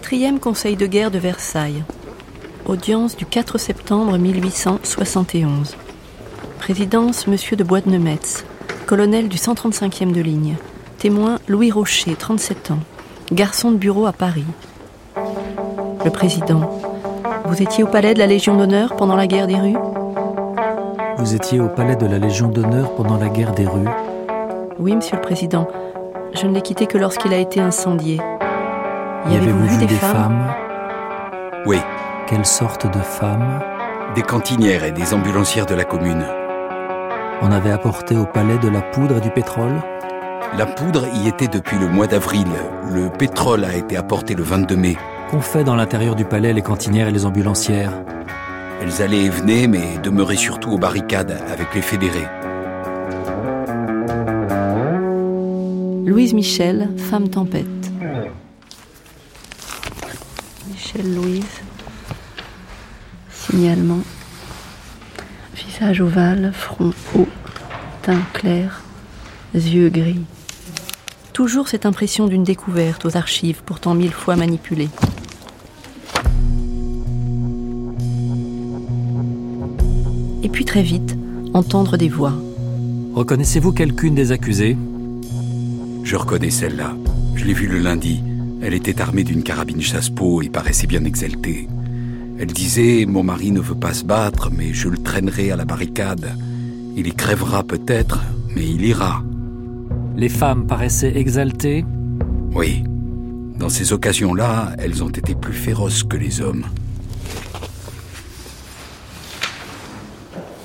Quatrième conseil de guerre de Versailles. Audience du 4 septembre 1871. Présidence Monsieur de Bois-de-Nemetz, colonel du 135e de ligne. Témoin Louis Rocher, 37 ans. Garçon de bureau à Paris. Le président. Vous étiez au palais de la Légion d'honneur pendant la guerre des rues? Vous étiez au palais de la Légion d'honneur pendant la guerre des rues? Oui, monsieur le président. Je ne l'ai quitté que lorsqu'il a été incendié. Y avez-vous vu, des, femmes, Oui, Quelle sorte de femmes des cantinières et des ambulancières de la commune. On avait apporté au palais de la poudre et du pétrole La poudre y était depuis le mois d'avril. Le pétrole a été apporté le 22 mai. Qu'ont fait dans l'intérieur du palais les cantinières et les ambulancières Elles allaient et venaient, mais demeuraient surtout aux barricades avec les fédérés. Louise Michel, femme tempête. Michel Louise. Signalement. Visage ovale, front haut, teint clair, yeux gris. Toujours cette impression d'une découverte aux archives pourtant mille fois manipulées. Et puis très vite, entendre des voix. Reconnaissez-vous quelqu'une des accusées? Je reconnais celle-là. Je l'ai vue le lundi. Elle était armée d'une carabine chasse-peau et paraissait bien exaltée. Elle disait Mon mari ne veut pas se battre, mais je le traînerai à la barricade. Il y crèvera peut-être, mais il ira. Les femmes paraissaient exaltées Oui. Dans ces occasions-là, elles ont été plus féroces que les hommes.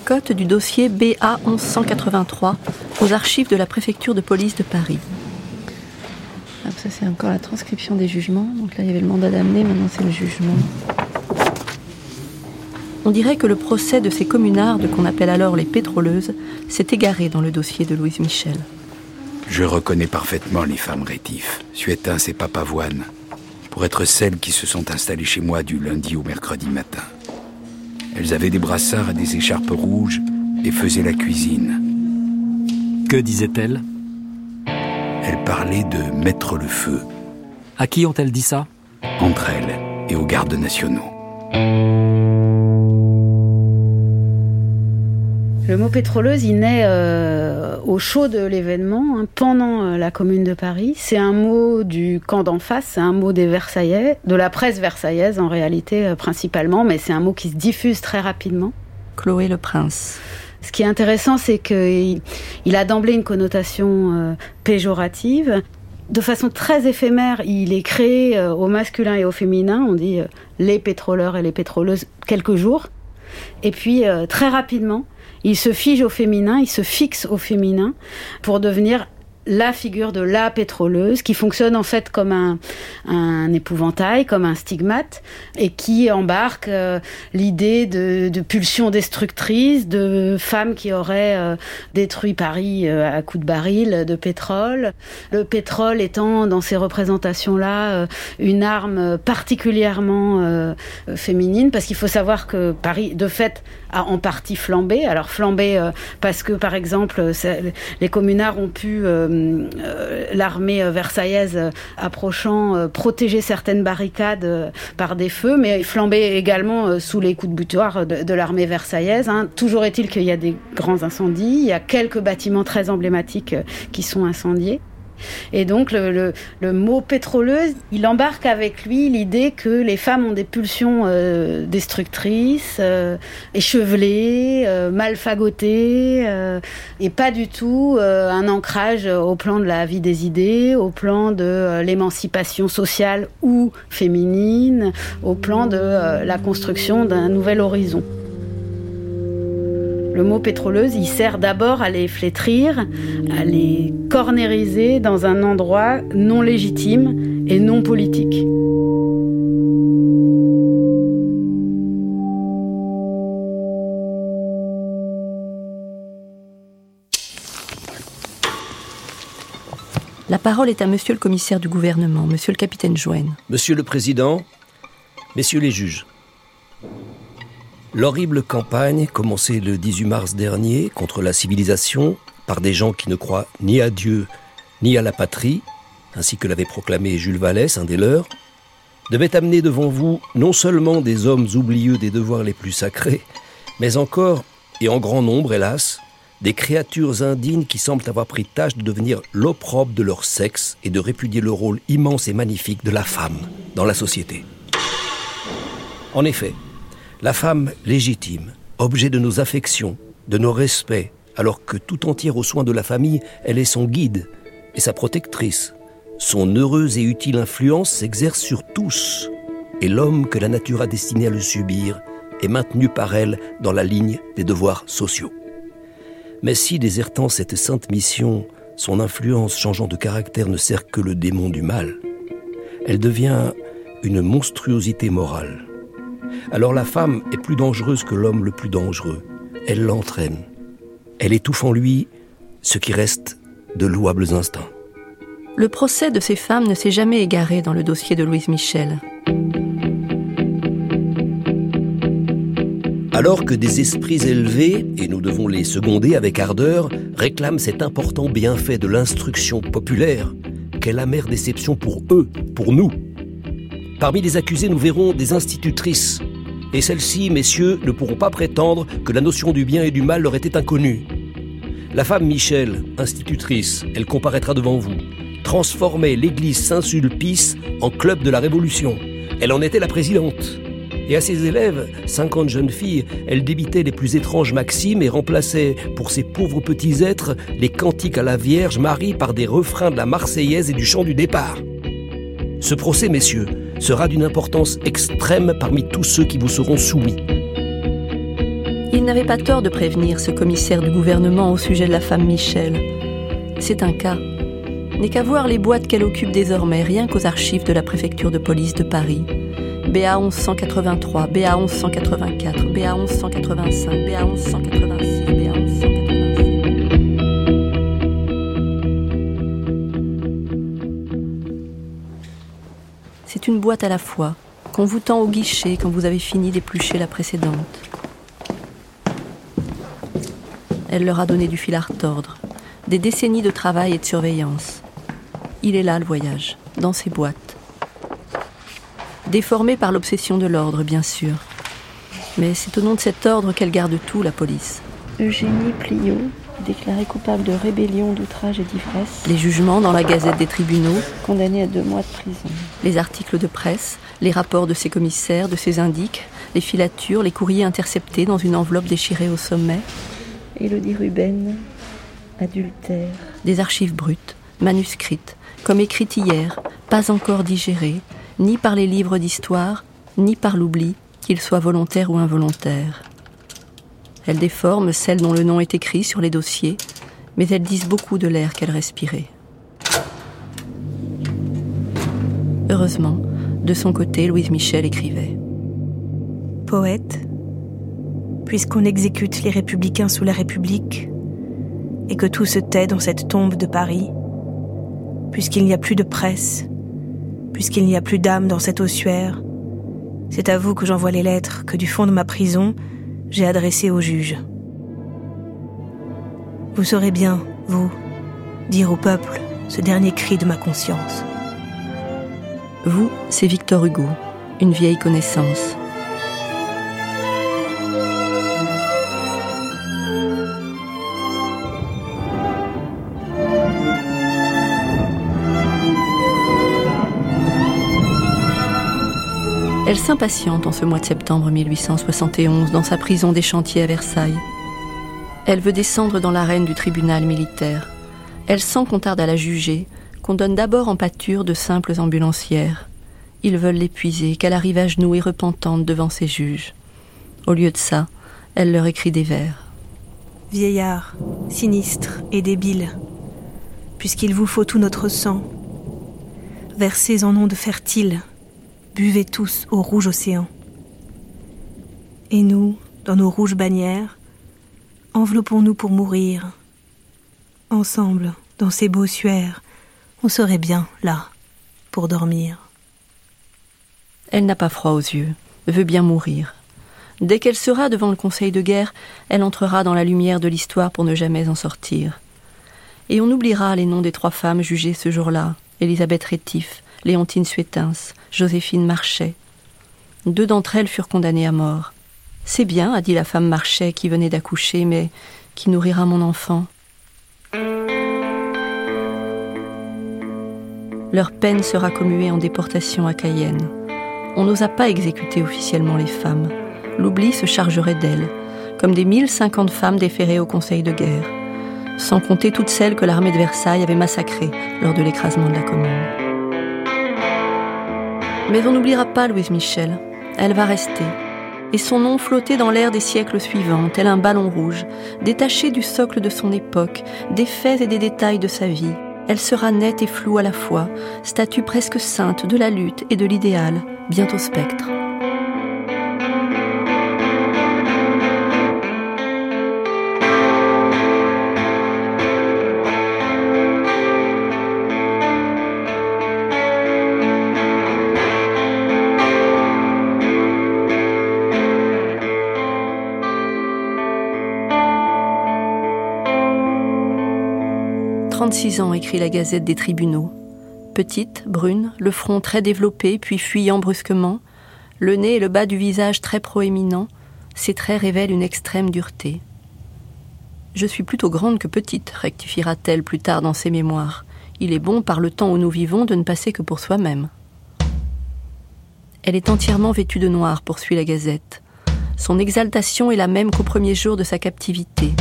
Cote du dossier BA 1183 aux archives de la préfecture de police de Paris. Ça c'est encore la transcription des jugements. Donc là il y avait le mandat d'amener, maintenant c'est le jugement. On dirait que le procès de ces communardes qu'on appelle alors les pétroleuses s'est égaré dans le dossier de Louise Michel. Je reconnais parfaitement les femmes rétifs, Suétins et Papavoine, pour être celles qui se sont installées chez moi du lundi au mercredi matin. Elles avaient des brassards et des écharpes rouges et faisaient la cuisine. Que disaient-elles Elles parlaient de mettre le feu, À qui ont-elles dit ça? Entre elles et aux gardes nationaux. Le mot pétroleuse, il naît euh, au chaud de l'événement, hein, pendant euh, la Commune de Paris. C'est un mot du camp d'en face, c'est un mot des Versaillais, de la presse versaillaise en réalité euh, principalement, mais c'est un mot qui se diffuse très rapidement. Chloé le Prince. Ce qui est intéressant, c'est qu'il il a d'emblée une connotation euh, péjorative. De façon très éphémère, il est créé euh, au masculin et au féminin. On dit euh, les pétroleurs et les pétroleuses quelques jours. Et puis, très rapidement, il se fige au féminin, il se fixe au féminin pour devenir la figure de la pétroleuse qui fonctionne en fait comme un, un épouvantail, comme un stigmate et qui embarque euh, l'idée de, de pulsions destructrices, de femmes qui auraient euh, détruit Paris euh, à coups de baril de pétrole. Le pétrole étant dans ces représentations-là une arme particulièrement féminine parce qu'il faut savoir que Paris, de fait, a en partie flambé. Alors flambé parce que, par exemple, les communards ont pu, l'armée euh, versaillaise euh, approchant, euh, protéger certaines barricades euh, par des feux, mais flambé également euh, sous les coups de butoir de, l'armée versaillaise. hein. Toujours est-il qu'il y a des grands incendies, il y a quelques bâtiments très emblématiques euh, qui sont incendiés. Et donc le, mot pétroleuse, il embarque avec lui l'idée que les femmes ont des pulsions euh, destructrices, euh, échevelées, euh, mal fagotées, et pas du tout un ancrage au plan de la vie des idées, au plan de l'émancipation sociale ou féminine, au plan de la construction d'un nouvel horizon. Le mot pétroleuse, il sert d'abord à les flétrir, à les cornériser dans un endroit non légitime et non politique. La parole est à monsieur le commissaire du gouvernement, monsieur le capitaine Joanne. Monsieur le Président, Messieurs les juges, l'horrible campagne commencée le 18 mars dernier contre la civilisation par des gens qui ne croient ni à Dieu ni à la patrie, ainsi que l'avait proclamé Jules Vallès, un des leurs, devait amener devant vous non seulement des hommes oublieux des devoirs les plus sacrés, mais encore, et en grand nombre hélas, des créatures indignes qui semblent avoir pris tâche de devenir l'opprobre de leur sexe et de répudier le rôle immense et magnifique de la femme dans la société. En effet, la femme légitime, objet de nos affections, de nos respects, alors que tout entière aux soins de la famille, elle est son guide et sa protectrice. Son heureuse et utile influence s'exerce sur tous, et l'homme que la nature a destiné à le subir est maintenu par elle dans la ligne des devoirs sociaux. Mais si, désertant cette sainte mission, son influence changeant de caractère ne sert que le démon du mal, elle devient une monstruosité morale. Alors la femme est plus dangereuse que l'homme le plus dangereux. Elle l'entraîne. Elle étouffe en lui ce qui reste de louables instincts. Le procès de ces femmes ne s'est jamais égaré dans le dossier de Louise Michel. Alors que des esprits élevés, et nous devons les seconder avec ardeur, réclament cet important bienfait de l'instruction populaire, quelle amère déception pour eux, pour nous. Parmi les accusés, nous verrons des institutrices. Et celles-ci, messieurs, ne pourront pas prétendre que la notion du bien et du mal leur était inconnue. La femme Michel, institutrice, elle comparaîtra devant vous, transformait l'église Saint-Sulpice en club de la Révolution. Elle en était la présidente. Et à ses élèves, 50 jeunes filles, elle débitait les plus étranges maximes et remplaçait, pour ces pauvres petits êtres, les cantiques à la Vierge Marie par des refrains de la Marseillaise et du chant du départ. Ce procès, messieurs, sera d'une importance extrême parmi tous ceux qui vous seront soumis. Il n'avait pas tort de prévenir ce commissaire du gouvernement au sujet de la femme Michel. C'est un cas. N'est qu'à voir les boîtes qu'elle occupe désormais, rien qu'aux archives de la préfecture de police de Paris. BA 1183, BA 1184, BA 1185, BA 1186, BA 1187. C'est une boîte à la fois, qu'on vous tend au guichet quand vous avez fini d'éplucher la précédente. Elle leur a donné du fil à retordre, des décennies de travail et de surveillance. Il est là le voyage, dans ces boîtes. Déformée par l'obsession de l'ordre, bien sûr. Mais c'est au nom de cet ordre qu'elle garde tout, la police. Eugénie Pliot, déclarée coupable de rébellion, d'outrage et d'ivresse, Les jugements dans la gazette des tribunaux, condamnée à deux mois de prison. les articles de presse, les rapports de ses commissaires, de ses indiques, les filatures, les courriers interceptés dans une enveloppe déchirée au sommet, Élodie Ruben, adultère. des archives brutes, manuscrites, comme écrites hier, pas encore digérées, ni par les livres d'histoire, ni par l'oubli, qu'ils soient volontaires ou involontaires. Elles déforment celles dont le nom est écrit sur les dossiers, mais elles disent beaucoup de l'air qu'elles respiraient. Heureusement, de son côté, Louise Michel écrivait. Poète, puisqu'on exécute les républicains sous la République, et que tout se tait dans cette tombe de Paris, puisqu'il n'y a plus de presse, puisqu'il n'y a plus d'âme dans cet ossuaire, c'est à vous que j'envoie les lettres que du fond de ma prison, j'ai adressées au juge. Vous saurez bien, vous, dire au peuple ce dernier cri de ma conscience. Vous, c'est Victor Hugo, une vieille connaissance. Elle s'impatiente en ce mois de septembre 1871 dans sa prison des chantiers à Versailles. Elle veut descendre dans l'arène du tribunal militaire. Elle sent qu'on tarde à la juger, qu'on donne d'abord en pâture de simples ambulancières. Ils veulent l'épuiser, qu'elle arrive à genoux et repentante devant ses juges. Au lieu de ça, elle leur écrit des vers. Vieillard, sinistre et débile, puisqu'il vous faut tout notre sang, versez en ondes fertiles, buvez tous au rouge océan. Et nous, dans nos rouges bannières, enveloppons-nous pour mourir. Ensemble, dans ces beaux suaires, on serait bien là, pour dormir. Elle n'a pas froid aux yeux, veut bien mourir. Dès qu'elle sera devant le conseil de guerre, elle entrera dans la lumière de l'histoire pour ne jamais en sortir. Et on oubliera les noms des trois femmes jugées ce jour-là Élisabeth Rétif, Léontine Suétens, Joséphine Marchais. Deux d'entre elles furent condamnées à mort. C'est bien, a dit la femme Marchais qui venait d'accoucher, mais qui nourrira mon enfant Leur peine sera commuée en déportation à Cayenne. On n'osa pas exécuter officiellement les femmes. L'oubli se chargerait d'elles, comme des 1050 femmes déférées au Conseil de guerre, sans compter toutes celles que l'armée de Versailles avait massacrées lors de l'écrasement de la Commune. Mais on n'oubliera pas Louise Michel. Elle va rester. Et son nom flottait dans l'air des siècles suivants, tel un ballon rouge, détaché du socle de son époque, des faits et des détails de sa vie. Elle sera nette et floue à la fois, statue presque sainte de la lutte et de l'idéal, bientôt spectre. 36 ans, écrit la Gazette des tribunaux. Petite, brune, le front très développé, puis fuyant brusquement, le nez et le bas du visage très proéminents, ses traits révèlent une extrême dureté. Je suis plutôt grande que petite, rectifiera-t-elle plus tard dans ses mémoires. Il est bon, par le temps où nous vivons, de ne passer que pour soi-même. Elle est entièrement vêtue de noir, poursuit la Gazette. Son exaltation est la même qu'au premier jour de sa captivité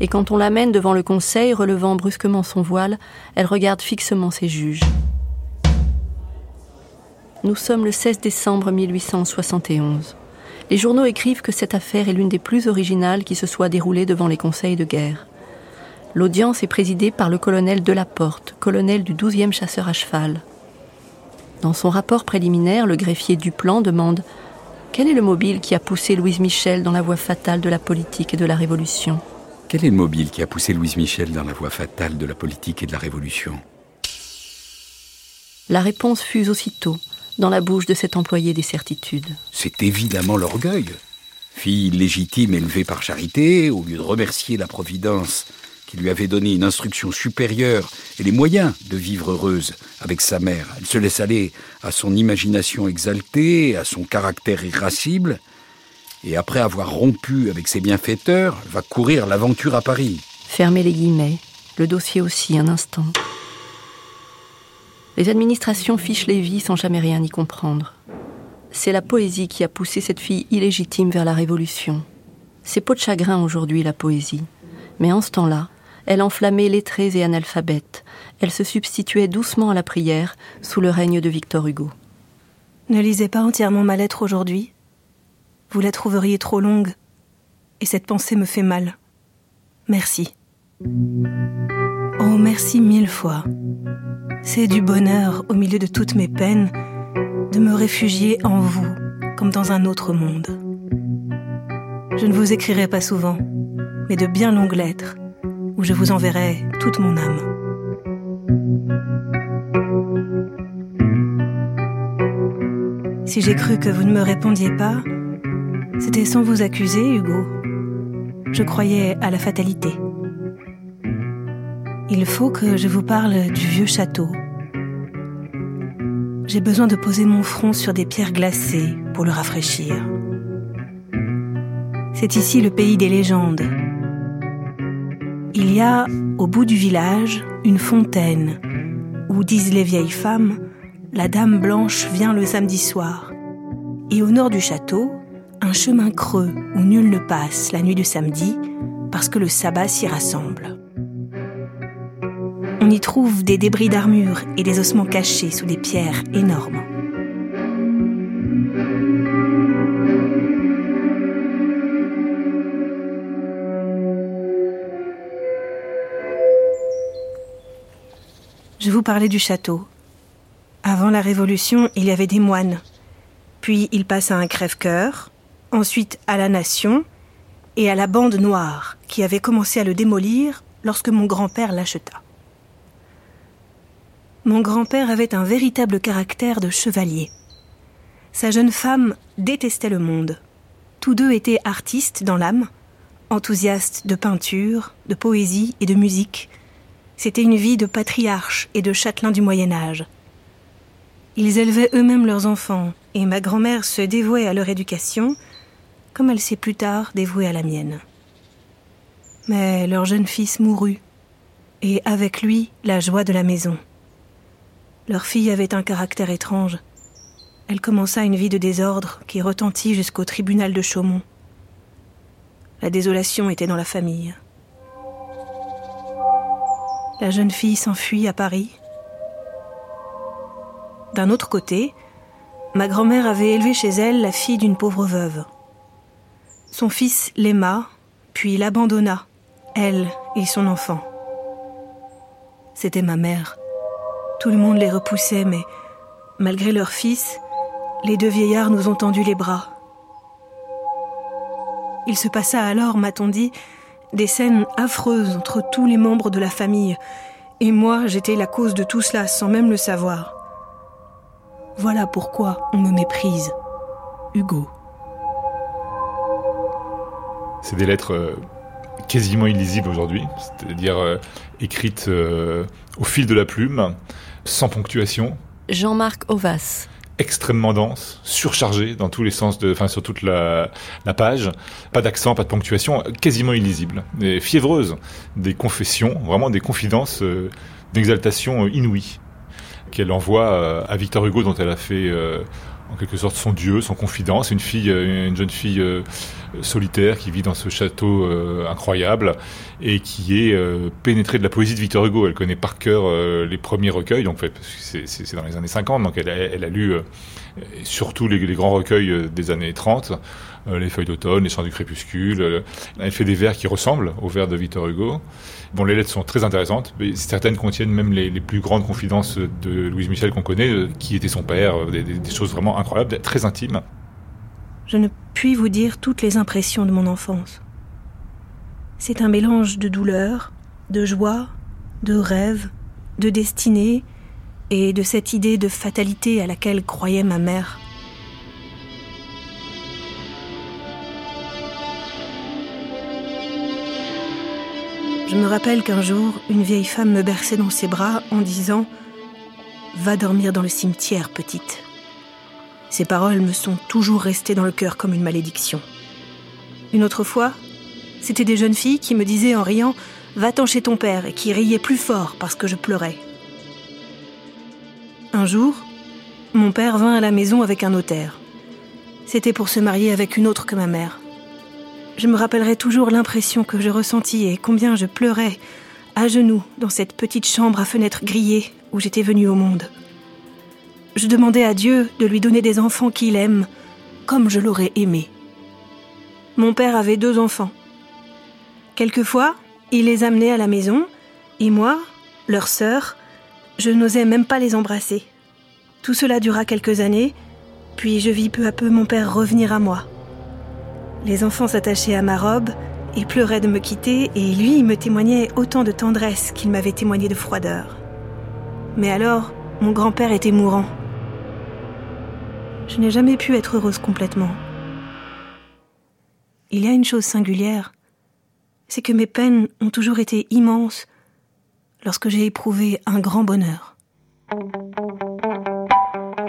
et quand on l'amène devant le conseil, relevant brusquement son voile, elle regarde fixement ses juges. Nous sommes le 16 décembre 1871. Les journaux écrivent que cette affaire est l'une des plus originales qui se soit déroulée devant les conseils de guerre. L'audience est présidée par le colonel Delaporte, colonel du 12e chasseur à cheval. Dans son rapport préliminaire, le greffier Duplan demande Quel est le mobile qui a poussé Louise Michel dans la voie fatale de la politique et de la révolution? Quel est le mobile qui a poussé Louise Michel dans la voie fatale de la politique et de la révolution La réponse fuse aussitôt dans la bouche de cet employé des certitudes. C'est évidemment l'orgueil. Fille légitime élevée par charité, au lieu de remercier la Providence qui lui avait donné une instruction supérieure et les moyens de vivre heureuse avec sa mère, elle se laisse aller à son imagination exaltée, à son caractère irascible, et après avoir rompu avec ses bienfaiteurs, va courir l'aventure à Paris. Fermez les guillemets, le dossier aussi un instant. Les administrations fichent les vies sans jamais rien y comprendre. C'est la poésie qui a poussé cette fille illégitime vers la révolution. C'est peau de chagrin aujourd'hui, la poésie. Mais en ce temps-là, elle enflammait lettrés et analphabètes. Elle se substituait doucement à la prière sous le règne de Victor Hugo. Ne lisez pas entièrement ma lettre aujourd'hui, vous la trouveriez trop longue, et cette pensée me fait mal. Merci. Oh, merci mille fois. C'est du bonheur, au milieu de toutes mes peines, de me réfugier en vous, comme dans un autre monde. Je ne vous écrirai pas souvent, mais de bien longues lettres, où je vous enverrai toute mon âme. Si j'ai cru que vous ne me répondiez pas, c'était sans vous accuser, Hugo. Je croyais à la fatalité. Il faut que je vous parle du vieux château. J'ai besoin de poser mon front sur des pierres glacées pour le rafraîchir. C'est ici le pays des légendes. Il y a, au bout du village, une fontaine où, disent les vieilles femmes, la dame blanche vient le samedi soir. Et au nord du château, un chemin creux où nul ne passe la nuit du samedi parce que le sabbat s'y rassemble. On y trouve des débris d'armure et des ossements cachés sous des pierres énormes. Je vous parlais du château. Avant la Révolution, il y avait des moines. Puis il passe à un crève-cœur, ensuite à la Nation et à la bande noire qui avait commencé à le démolir lorsque mon grand-père l'acheta. Mon grand-père avait un véritable caractère de chevalier. Sa jeune femme détestait le monde. Tous deux étaient artistes dans l'âme, enthousiastes de peinture, de poésie et de musique. C'était une vie de patriarche et de châtelain du Moyen Âge. Ils élevaient eux-mêmes leurs enfants, et ma grand-mère se dévouait à leur éducation, comme elle s'est plus tard dévouée à la mienne. Mais leur jeune fils mourut, et avec lui la joie de la maison. Leur fille avait un caractère étrange. Elle commença une vie de désordre qui retentit jusqu'au tribunal de Chaumont. La désolation était dans la famille. La jeune fille s'enfuit à Paris. D'un autre côté, ma grand-mère avait élevé chez elle la fille d'une pauvre veuve. Son fils l'aima, puis l'abandonna, elle et son enfant. C'était ma mère. Tout le monde les repoussait, mais malgré leur fils, les deux vieillards nous ont tendu les bras. Il se passa alors, m'a-t-on dit, des scènes affreuses entre tous les membres de la famille, et moi j'étais la cause de tout cela sans même le savoir. Voilà pourquoi on me méprise. Hugo. C'est des lettres euh, quasiment illisibles aujourd'hui, c'est-à-dire euh, écrites euh, au fil de la plume, sans ponctuation. Jean-Marc Ovas. Extrêmement dense, surchargé dans tous les sens, de, enfin sur toute la, la page, pas d'accent, pas de ponctuation, quasiment illisible, et fiévreuse, des confessions, vraiment des confidences d'exaltation inouïe qu'elle envoie à Victor Hugo dont elle a fait en quelque sorte son dieu, son confident. C'est une fille, euh, une jeune fille euh, solitaire qui vit dans ce château euh, incroyable et qui est pénétrée de la poésie de Victor Hugo. Elle connaît par cœur les premiers recueils, donc c'est dans les années 50, donc elle a, lu surtout les, les, grands recueils des années 30, les feuilles d'automne, les chants du crépuscule. elle fait des vers qui ressemblent aux vers de Victor Hugo. Bon, les lettres sont très intéressantes, certaines contiennent même les, plus grandes confidences de Louise Michel qu'on connaît, euh, qui était son père, euh, des, choses vraiment incroyables, très intimes. Je ne puis vous dire toutes les impressions de mon enfance. C'est un mélange de douleur, de joie, de rêve, de destinée et de cette idée de fatalité à laquelle croyait ma mère. Je me rappelle qu'un jour, une vieille femme me berçait dans ses bras en disant ⁇ Va dormir dans le cimetière, petite ⁇ Ces paroles me sont toujours restées dans le cœur comme une malédiction. Une autre fois, c'était des jeunes filles qui me disaient en riant ⁇ Va-t'en chez ton père ⁇ et qui riaient plus fort parce que je pleurais. Un jour, mon père vint à la maison avec un notaire. C'était pour se marier avec une autre que ma mère je me rappellerai toujours l'impression que je ressentis et combien je pleurais, à genoux, dans cette petite chambre à fenêtre grillée où j'étais venue au monde. Je demandais à Dieu de lui donner des enfants qu'il aime, comme je l'aurais aimé. Mon père avait deux enfants. Quelquefois, il les amenait à la maison, et moi, leur sœur, je n'osais même pas les embrasser. Tout cela dura quelques années, puis je vis peu à peu mon père revenir à moi. Les enfants s'attachaient à ma robe et pleuraient de me quitter, et lui me témoignait autant de tendresse qu'il m'avait témoigné de froideur. Mais alors, mon grand-père était mourant. Je n'ai jamais pu être heureuse complètement. Il y a une chose singulière, c'est que mes peines ont toujours été immenses lorsque j'ai éprouvé un grand bonheur.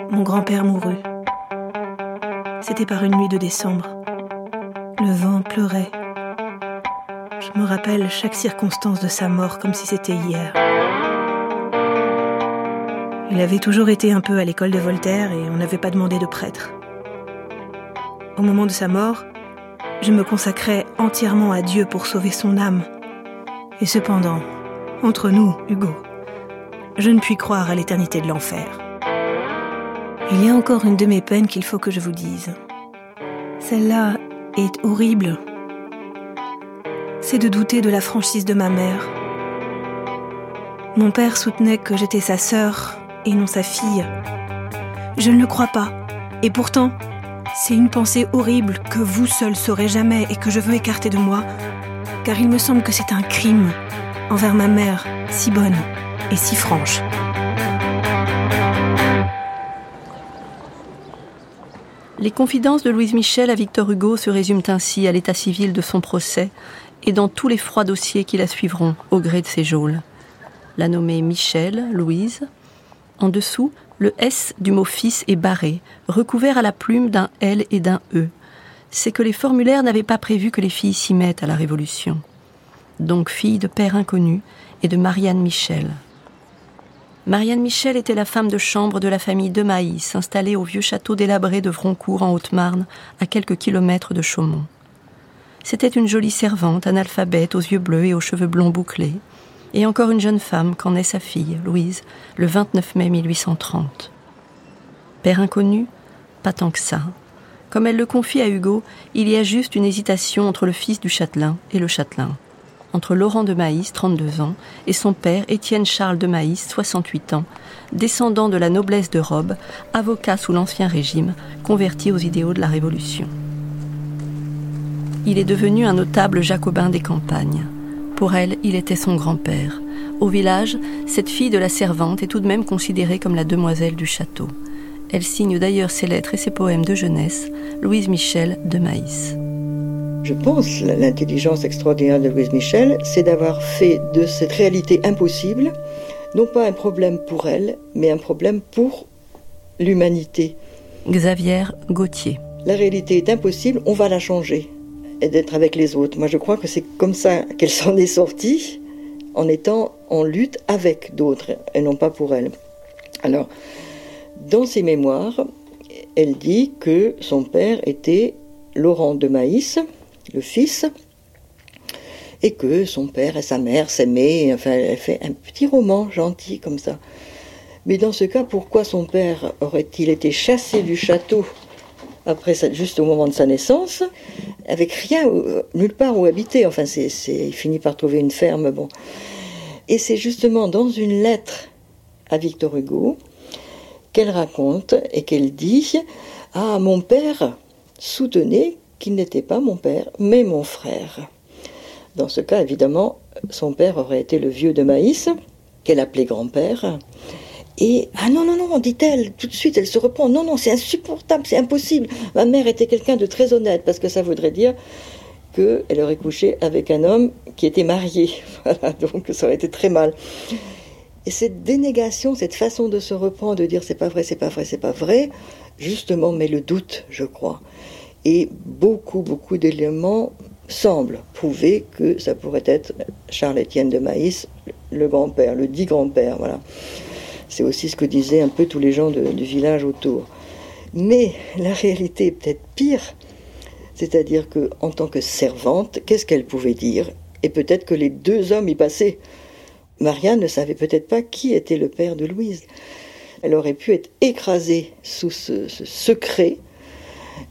Mon grand-père mourut. C'était par une nuit de décembre. Je me rappelle chaque circonstance de sa mort comme si c'était hier. Il avait toujours été un peu à l'école de Voltaire et on n'avait pas demandé de prêtre. Au moment de sa mort, je me consacrais entièrement à Dieu pour sauver son âme. Et cependant, entre nous, Hugo, je ne puis croire à l'éternité de l'enfer. Il y a encore une de mes peines qu'il faut que je vous dise. Celle-là est horrible, c'est de douter de la franchise de ma mère. Mon père soutenait que j'étais sa sœur et non sa fille. Je ne le crois pas. Et pourtant, c'est une pensée horrible que vous seul saurez jamais et que je veux écarter de moi, car il me semble que c'est un crime envers ma mère, si bonne et si franche. Les confidences de Louise Michel à Victor Hugo se résument ainsi à l'état civil de son procès et dans tous les froids dossiers qui la suivront au gré de ses geôles. La nommée Michel, Louise. En dessous, Le S du mot fils est barré, recouvert à la plume d'un L et d'un E. C'est que les formulaires n'avaient pas prévu que les filles s'y mettent à la Révolution. Donc fille de père inconnu et de Marianne Michel. Marianne Michel était la femme de chambre de la famille de Maïs, installée au vieux château délabré de Vroncourt en Haute-Marne, à quelques kilomètres de Chaumont. C'était une jolie servante, analphabète, aux yeux bleus et aux cheveux blonds bouclés, et encore une jeune femme qu'en est sa fille, Louise, le 29 mai 1830. Père inconnu? Pas tant que ça. Comme elle le confie à Hugo, il y a juste une hésitation entre le fils du châtelain et le châtelain. Entre Laurent de Maïs, 32 ans, et son père, Étienne Charles de Maïs, 68 ans, descendant de la noblesse de robe, avocat sous l'Ancien Régime, converti aux idéaux de la Révolution. Il est devenu un notable jacobin des campagnes. Pour elle, il était son grand-père. Au village, cette fille de la servante est tout de même considérée comme la demoiselle du château. Elle signe d'ailleurs ses lettres et ses poèmes de jeunesse, Louise Michel de Maïs. Je pense l'intelligence extraordinaire de Louise Michel, c'est d'avoir fait de cette réalité impossible, non pas un problème pour elle, mais un problème pour l'humanité. Xavier Gauthier. La réalité est impossible, on va la changer et d'être avec les autres. Moi, je crois que c'est comme ça qu'elle s'en est sortie, en étant en lutte avec d'autres et non pas pour elle. Alors, dans ses mémoires, elle dit que son père était Laurent de Maïs, le fils, et que son père et sa mère s'aimaient. Enfin, elle fait un petit roman gentil comme ça. Mais dans ce cas, pourquoi son père aurait-il été chassé du château après, juste au moment de sa naissance, avec rien, euh, nulle part où habiter? Enfin, c'est, il finit par trouver une ferme. Bon. Et c'est justement dans une lettre à Victor Hugo qu'elle raconte et qu'elle dit Ah, mon père soutenait qu'il n'était pas mon père, mais mon frère. Dans ce cas, évidemment, son père aurait été le vieux de Maïs, qu'elle appelait grand-père, et ah non, non, non, dit-elle, tout de suite, elle se reprend. Non, non, c'est insupportable, c'est impossible. Ma mère était quelqu'un de très honnête, parce que ça voudrait dire qu'elle aurait couché avec un homme qui était marié. Voilà, donc ça aurait été très mal. Et cette dénégation, cette façon de se reprendre, de dire c'est pas vrai, c'est pas vrai, c'est pas vrai, justement met le doute, je crois. Et beaucoup, beaucoup d'éléments semblent prouver que ça pourrait être Charles-Étienne de Maïs, le grand-père, le dit grand-père, voilà. C'est aussi ce que disaient un peu tous les gens du village autour. Mais la réalité est peut-être pire. C'est-à-dire que, en tant que servante, qu'est-ce qu'elle pouvait dire? Et peut-être que les deux hommes y passaient. Marianne ne savait peut-être pas qui était le père de Louise. Elle aurait pu être écrasée sous ce, secret.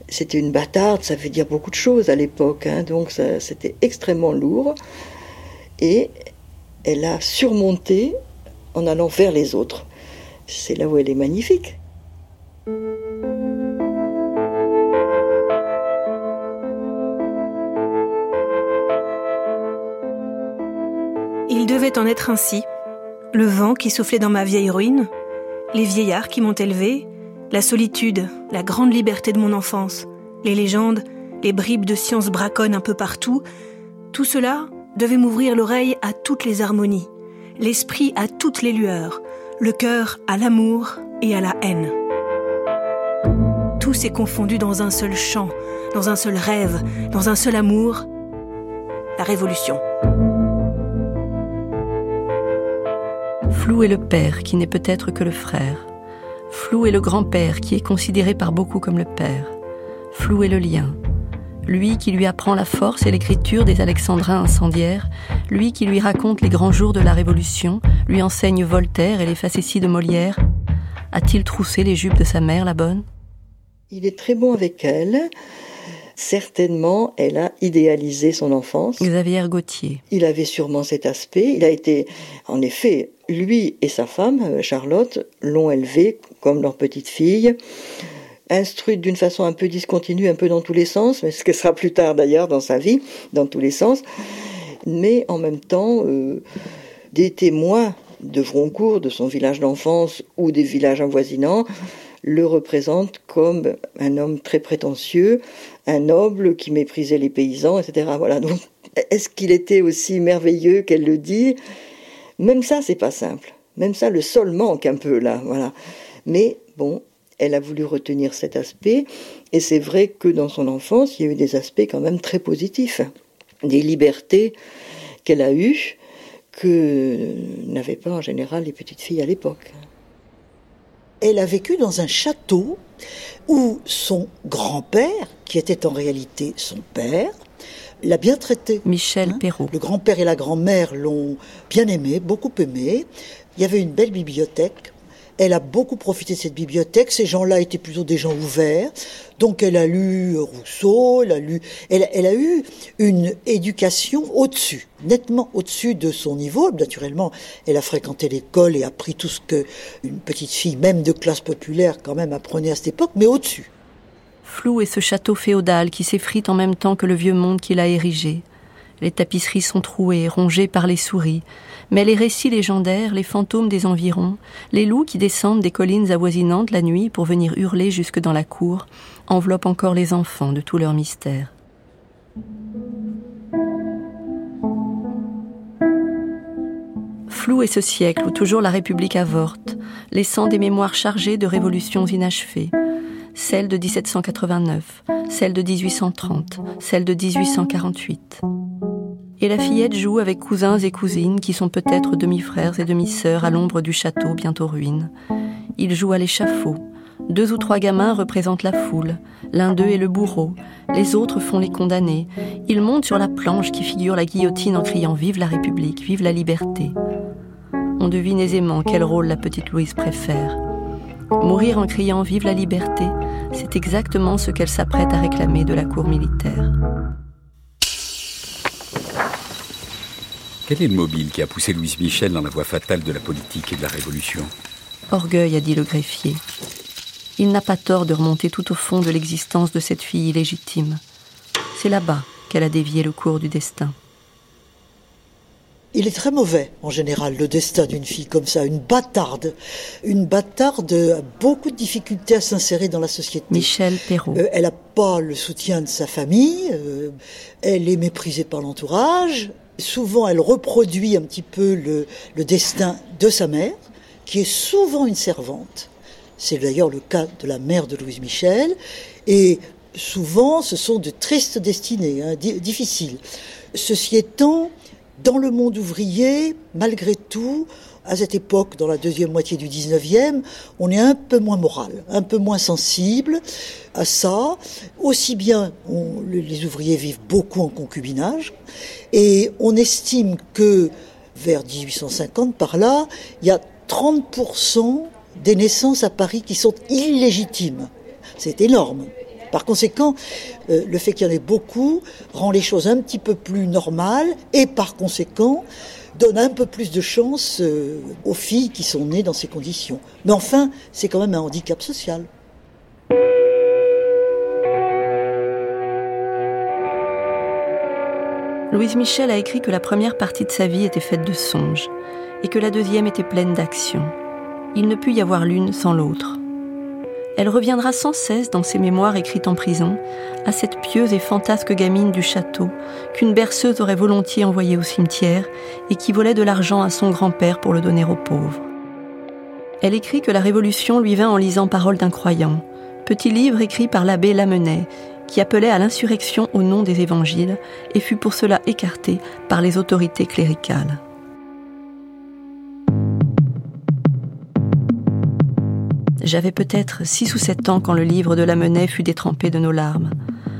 C'était une bâtarde, ça veut dire beaucoup de choses à l'époque, hein, donc c'était extrêmement lourd. Et elle a surmonté en allant vers les autres. C'est là où elle est magnifique. Il devait en être ainsi. Le vent qui soufflait dans ma vieille ruine, les vieillards qui m'ont élevé, la solitude, la grande liberté de mon enfance, les légendes, les bribes de science braconnes un peu partout, tout cela devait m'ouvrir l'oreille à toutes les harmonies, l'esprit à toutes les lueurs, le cœur à l'amour et à la haine. Tout s'est confondu dans un seul chant, dans un seul rêve, dans un seul amour, la révolution. Flou est le père qui n'est peut-être que le frère. Flou est le grand-père qui est considéré par beaucoup comme le père. Flou est le lien, lui qui lui apprend la force et l'écriture des alexandrins incendiaires, lui qui lui raconte les grands jours de la Révolution, lui enseigne Voltaire et les facéties de Molière. A-t-il troussé les jupes de sa mère, la bonne? Il est très bon avec elle. Certainement, elle a idéalisé son enfance. Xavier Gauthier. Il avait sûrement cet aspect. Il a été, en effet, lui et sa femme, Charlotte, l'ont élevé comme leur petite fille instruite d'une façon un peu discontinue, un peu dans tous les sens, mais ce que sera plus tard d'ailleurs dans sa vie, dans tous les sens, mais en même temps euh, des témoins de Vroncourt, de son village d'enfance ou des villages avoisinants, le représentent comme un homme très prétentieux, un noble qui méprisait les paysans, etc. Voilà. Donc, est-ce qu'il était aussi merveilleux qu'elle le dit? Même ça, c'est pas simple. Même ça, le sol manque un peu là. Voilà. Mais bon, elle a voulu retenir cet aspect, et c'est vrai que dans son enfance, il y a eu des aspects quand même très positifs, des libertés qu'elle a eues que n'avaient pas en général les petites filles à l'époque. Elle a vécu dans un château où son grand-père, qui était en réalité son père, l'a bien traité. Michel hein Perrault. Le grand-père et la grand-mère l'ont bien aimé, beaucoup aimé. Il y avait une belle bibliothèque. Elle a beaucoup profité de cette bibliothèque. Ces gens-là étaient plutôt des gens ouverts. Donc elle a lu Rousseau, elle a lu, elle, elle a eu une éducation au-dessus, nettement au-dessus de son niveau. Naturellement, elle a fréquenté l'école et appris tout ce que une petite fille, même de classe populaire, quand même apprenait à cette époque, mais au-dessus. Flou est ce château féodal qui s'effrite en même temps que le vieux monde qu'il a érigé. Les tapisseries sont trouées, rongées par les souris, mais les récits légendaires, les fantômes des environs, les loups qui descendent des collines avoisinantes la nuit pour venir hurler jusque dans la cour, enveloppent encore les enfants de tous leurs mystères. Flou est ce siècle où toujours la République avorte, laissant des mémoires chargées de révolutions inachevées, celle de 1789, celle de 1830, celle de 1848. Et la fillette joue avec cousins et cousines qui sont peut-être demi-frères et demi-sœurs à l'ombre du château bientôt ruine. Ils jouent à l'échafaud. Deux ou trois gamins représentent la foule. L'un d'eux est le bourreau. Les autres font les condamnés. Ils montent sur la planche qui figure la guillotine en criant Vive la République, vive la liberté. On devine aisément quel rôle la petite Louise préfère. Mourir en criant Vive la liberté, c'est exactement ce qu'elle s'apprête à réclamer de la cour militaire. Quel est le mobile qui a poussé Louise Michel dans la voie fatale de la politique et de la révolution? Orgueil, a dit le greffier. Il n'a pas tort de remonter tout au fond de l'existence de cette fille illégitime. C'est là-bas qu'elle a dévié le cours du destin. Il est très mauvais, en général, le destin d'une fille comme ça, une bâtarde. Une bâtarde a beaucoup de difficultés à s'insérer dans la société. Michel Perrault. Euh, elle n'a pas le soutien de sa famille, euh, elle est méprisée par l'entourage, Souvent, elle reproduit un petit peu le, destin de sa mère, qui est souvent une servante. C'est d'ailleurs le cas de la mère de Louise Michel. Et souvent, ce sont de tristes destinées, hein, difficiles. Ceci étant, dans le monde ouvrier, malgré tout, à cette époque, dans la deuxième moitié du 19e, on est un peu moins moral, un peu moins sensible à ça. Aussi bien, les ouvriers vivent beaucoup en concubinage, et on estime que vers 1850, par là, il y a 30% des naissances à Paris qui sont illégitimes. C'est énorme. Par conséquent, euh, le fait qu'il y en ait beaucoup rend les choses un petit peu plus normales et par conséquent, donne un peu plus de chance euh, aux filles qui sont nées dans ces conditions. Mais enfin, c'est quand même un handicap social. Louise Michel a écrit que la première partie de sa vie était faite de songes et que la deuxième était pleine d'action. Il ne put y avoir l'une sans l'autre. Elle reviendra sans cesse dans ses mémoires écrites en prison à cette pieuse et fantasque gamine du château qu'une berceuse aurait volontiers envoyée au cimetière et qui volait de l'argent à son grand-père pour le donner aux pauvres. Elle écrit que la Révolution lui vint en lisant Paroles d'un croyant, petit livre écrit par l'abbé Lamennais, qui appelait à l'insurrection au nom des évangiles et fut pour cela écarté par les autorités cléricales. J'avais peut-être six ou sept ans quand le livre de la Menet fut détrempé de nos larmes.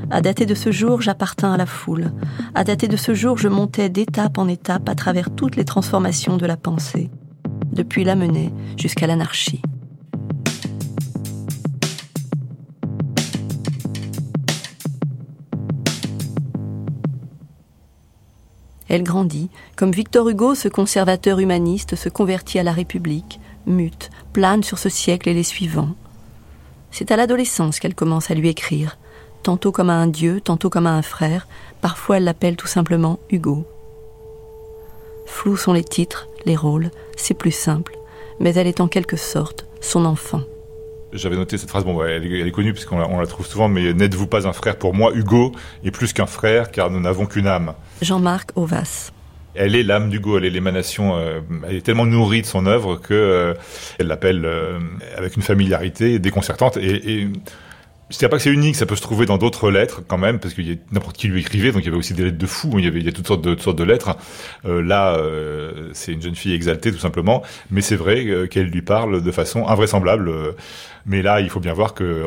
À dater de ce jour, j'appartins à la foule. À dater de ce jour, je montais d'étape en étape à travers toutes les transformations de la pensée, depuis la Menet jusqu'à l'anarchie. Elle grandit, comme Victor Hugo, ce conservateur humaniste, se convertit à la République, mute, plane sur ce siècle et les suivants. C'est à l'adolescence qu'elle commence à lui écrire, tantôt comme à un dieu, tantôt comme à un frère, parfois elle l'appelle tout simplement Hugo. Flous sont les titres, les rôles, c'est plus simple, mais elle est en quelque sorte son enfant. J'avais noté cette phrase, bon, elle, est, connue puisqu'on la, la trouve souvent, mais n'êtes-vous pas un frère Pour moi, Hugo est plus qu'un frère car nous n'avons qu'une âme? Jean-Marc Ovas elle est l'âme d'Hugo, elle est l'émanation, euh, elle est tellement nourrie de son œuvre que euh, elle l'appelle euh, avec une familiarité déconcertante. Et, et je dirais pas que c'est unique, ça peut se trouver dans d'autres lettres quand même, parce qu'il y a n'importe qui lui écrivait, donc il y avait aussi des lettres de fous, il y avait il y a toutes sortes de, toutes sortes de lettres. là, c'est une jeune fille exaltée tout simplement, mais c'est vrai qu'elle lui parle de façon invraisemblable. mais là, il faut bien voir que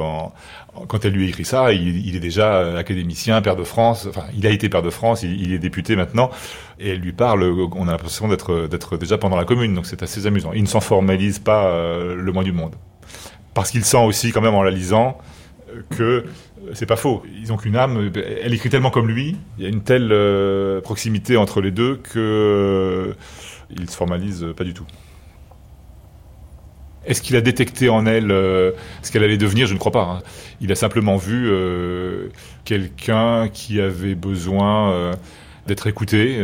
quand elle lui écrit ça, il, est déjà académicien, père de France. Enfin, il a été père de France, il, est député maintenant, et elle lui parle. On a l'impression d'être déjà pendant la Commune, donc c'est assez amusant. Il ne s'en formalise pas euh, le moins du monde, parce qu'il sent aussi quand même en la lisant euh, que c'est pas faux. Ils ont qu'une âme. Elle écrit tellement comme lui. Il y a une telle euh, proximité entre les deux que il se formalise pas du tout. Est-ce qu'il a détecté en elle euh, ce qu'elle allait devenir? Je ne crois pas. Hein. Il a simplement vu euh, quelqu'un qui avait besoin euh, d'être écouté,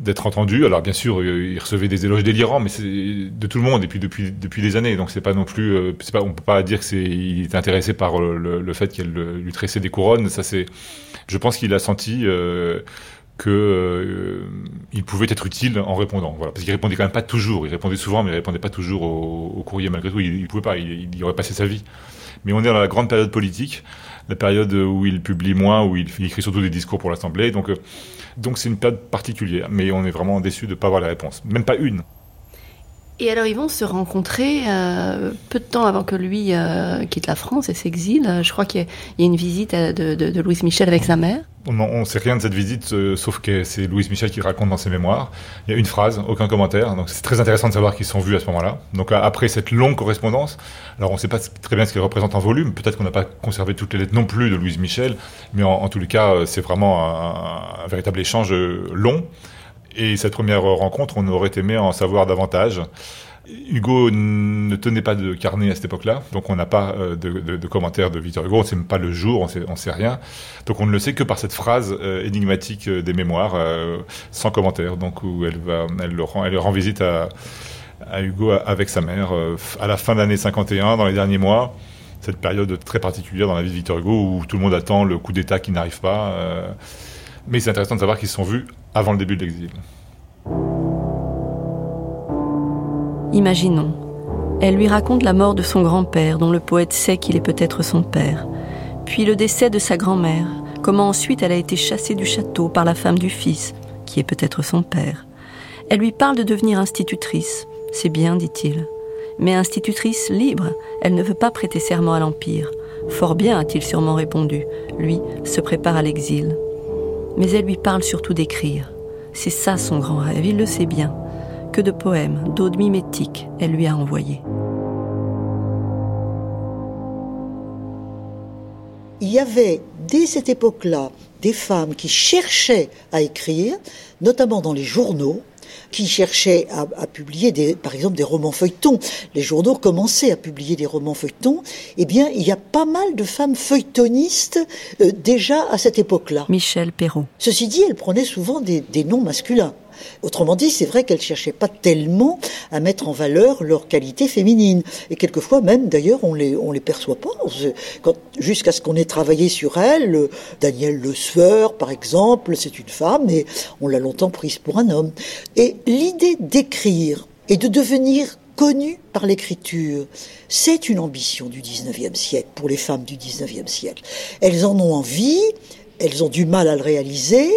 d'être entendu. Alors bien sûr, il recevait des éloges délirants, mais c'est de tout le monde et puis depuis depuis des années. Donc c'est pas non plus, c'est pas, on peut pas dire que c'est, il est intéressé par le, le fait qu'elle lui tressait des couronnes. Ça c'est, je pense qu'il a senti que euh, il pouvait être utile en répondant. Voilà, parce qu'il répondait quand même pas toujours. Il répondait souvent, mais il répondait pas toujours au, courrier malgré tout. Il, il pouvait pas. Il, y aurait passé sa vie. Mais on est dans la grande période politique, la période où il publie moins, où il, écrit surtout des discours pour l'Assemblée. Donc, euh, donc c'est une période particulière. Mais on est vraiment déçu de ne pas avoir la réponse. Même pas une. Et alors ils vont se rencontrer euh, peu de temps avant que lui euh, quitte la France et s'exile. Je crois qu'il y, a une visite euh, de, Louise Michel avec sa mère. On ne sait rien de cette visite, sauf que c'est Louise Michel qui raconte dans ses mémoires. Il y a une phrase, aucun commentaire. Donc c'est très intéressant de savoir qu'ils sont vus à ce moment-là. Donc après cette longue correspondance, alors on ne sait pas très bien ce qu'elle représente en volume. Peut-être qu'on n'a pas conservé toutes les lettres non plus de Louise Michel, mais en, tous les cas, c'est vraiment un véritable échange long. Et cette première rencontre, on aurait aimé en savoir davantage. Hugo ne tenait pas de carnet à cette époque-là, donc on n'a pas euh, de, commentaires de Victor Hugo, on ne sait même pas le jour, on ne sait rien. Donc on ne le sait que par cette phrase euh, énigmatique euh, des mémoires, sans commentaire, donc où elle, va, elle, rend, elle rend visite à, Hugo avec sa mère à la fin de l'année 51, dans les derniers mois. Cette période très particulière dans la vie de Victor Hugo où tout le monde attend le coup d'État qui n'arrive pas. mais c'est intéressant de savoir qu'ils se sont vus avant le début de l'exil. Imaginons. Elle lui raconte la mort de son grand-père, dont le poète sait qu'il est peut-être son père, puis le décès de sa grand-mère, comment ensuite elle a été chassée du château par la femme du fils, qui est peut-être son père. Elle lui parle de devenir institutrice. C'est bien, dit-il. Mais institutrice libre, elle ne veut pas prêter serment à l'Empire. Fort bien, a-t-il sûrement répondu. Lui se prépare à l'exil mais elle lui parle surtout d'écrire. C'est ça son grand rêve, il le sait bien. Que de poèmes, d'odes mimétiques elle lui a envoyés. Il y avait dès cette époque-là des femmes qui cherchaient à écrire, notamment dans les journaux, qui cherchaient à, publier, des, par exemple, des romans feuilletons. Les journaux commençaient à publier des romans feuilletons. Eh bien, il y a pas mal de femmes feuilletonistes euh, déjà à cette époque-là. Michel Perrault. Ceci dit, elles prenaient souvent des noms masculins. Autrement dit, c'est vrai qu'elles cherchaient pas tellement à mettre en valeur leur qualité féminine. Et quelquefois même, d'ailleurs, on les, on les perçoit pas. Jusqu'à ce qu'on ait travaillé sur elles, Daniel Le Sueur, par exemple, c'est une femme et on l'a longtemps prise pour un homme. Et l'idée d'écrire et de devenir connue par l'écriture. C'est une ambition du 19e siècle, pour les femmes du 19e siècle. Elles en ont envie, elles ont du mal à le réaliser,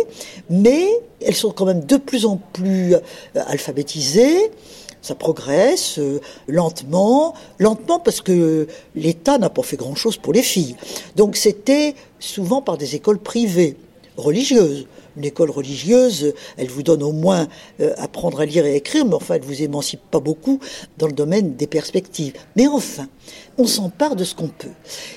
mais elles sont quand même de plus en plus euh, alphabétisées. Ça progresse euh, lentement, lentement parce que l'État n'a pas fait grand-chose pour les filles. Donc c'était souvent par des écoles privées, religieuses. Une école religieuse, elle vous donne au moins euh, apprendre à lire et écrire, mais enfin, elle vous émancipe pas beaucoup dans le domaine des perspectives. Mais enfin, on s'empare de ce qu'on peut.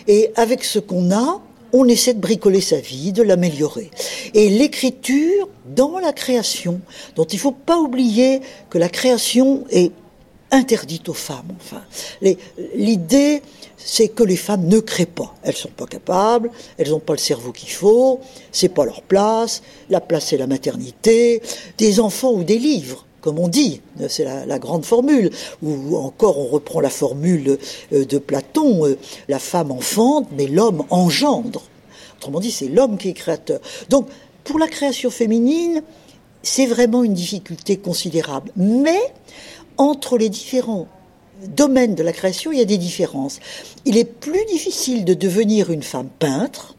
Et avec ce qu'on a, on essaie de bricoler sa vie, de l'améliorer. Et l'écriture dans la création, dont il ne faut pas oublier que la création est interdite aux femmes. Enfin, l'idée, c'est que les femmes ne créent pas. Elles sont pas capables, elles n'ont pas le cerveau qu'il faut, c'est pas leur place. La place, c'est la maternité, des enfants ou des livres comme on dit, c'est la, grande formule, ou encore on reprend la formule euh, de Platon, euh, la femme enfante, mais l'homme engendre. Autrement dit, c'est l'homme qui est créateur. Donc, pour la création féminine, c'est vraiment une difficulté considérable. Mais entre les différents domaines de la création, il y a des différences. Il est plus difficile de devenir une femme peintre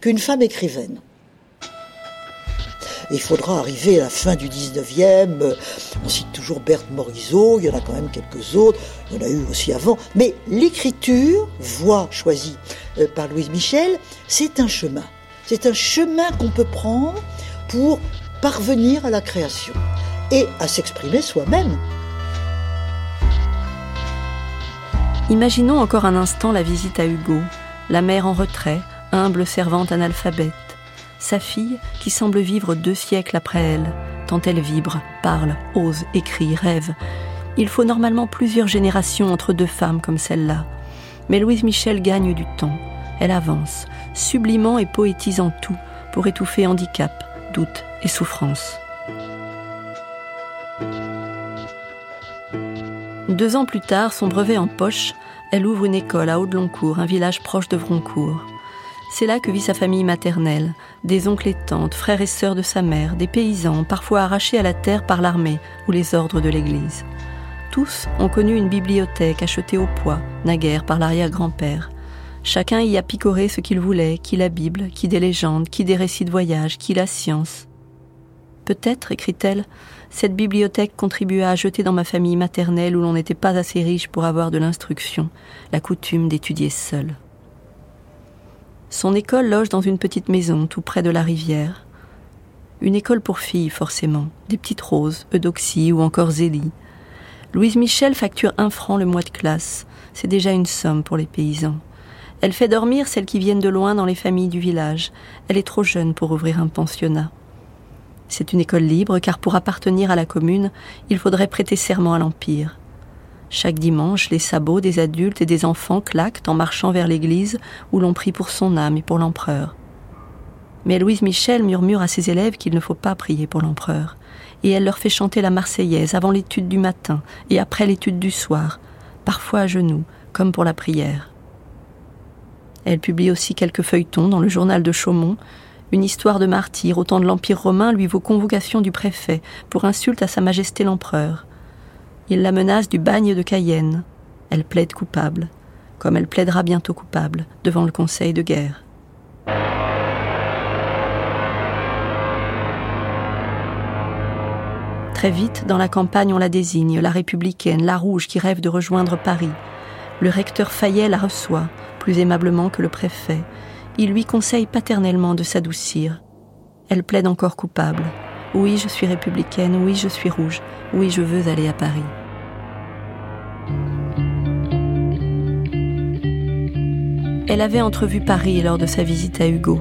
qu'une femme écrivaine. Il faudra arriver à la fin du 19e. On cite toujours Berthe Morisot, il y en a quand même quelques autres, il y en a eu aussi avant. Mais l'écriture, voix choisie euh, par Louise Michel, c'est un chemin. C'est un chemin qu'on peut prendre pour parvenir à la création et à s'exprimer soi-même. Imaginons encore un instant la visite à Hugo, la mère en retrait, humble servante analphabète, sa fille qui semble vivre deux siècles après elle, tant elle vibre, parle, ose, écrit, rêve. Il faut normalement plusieurs générations entre deux femmes comme celle-là. Mais Louise Michel gagne du temps. Elle avance, sublimant et poétisant tout pour étouffer handicap, doute et souffrance. Deux ans plus tard, son brevet en poche, elle ouvre une école à Audeloncourt, un village proche de Vroncourt. C'est là que vit sa famille maternelle, des oncles et tantes, frères et sœurs de sa mère, des paysans, parfois arrachés à la terre par l'armée ou les ordres de l'Église. Tous ont connu une bibliothèque achetée au poids, naguère par l'arrière-grand-père. Chacun y a picoré ce qu'il voulait, qui la Bible, qui des légendes, qui des récits de voyage, qui la science. Peut-être, écrit-elle, cette bibliothèque contribua à jeter dans ma famille maternelle où l'on n'était pas assez riche pour avoir de l'instruction, la coutume d'étudier seul. Son école loge dans une petite maison tout près de la rivière. Une école pour filles, forcément, des petites roses, Eudoxie ou encore Zélie. Louise Michel facture un franc le mois de classe. C'est déjà une somme pour les paysans. Elle fait dormir celles qui viennent de loin dans les familles du village. Elle est trop jeune pour ouvrir un pensionnat. C'est une école libre car pour appartenir à la commune, il faudrait prêter serment à l'Empire. Chaque dimanche, les sabots des adultes et des enfants claquent en marchant vers l'église où l'on prie pour son âme et pour l'empereur. Mais Louise Michel murmure à ses élèves qu'il ne faut pas prier pour l'empereur, et elle leur fait chanter la Marseillaise avant l'étude du matin et après l'étude du soir, parfois à genoux, comme pour la prière. Elle publie aussi quelques feuilletons dans le journal de Chaumont, une histoire de martyr au temps de l'Empire romain lui vaut convocation du préfet pour insulte à Sa Majesté l'Empereur. Il la menace du bagne de Cayenne. Elle plaide coupable, comme elle plaidera bientôt coupable devant le Conseil de guerre. Très vite, dans la campagne, on la désigne, la républicaine, la rouge qui rêve de rejoindre Paris. Le recteur Fayet la reçoit, plus aimablement que le préfet, il lui conseille paternellement de s'adoucir. Elle plaide encore coupable. Oui, je suis républicaine, oui, je suis rouge, oui, je veux aller à Paris. Elle avait entrevu Paris lors de sa visite à Hugo.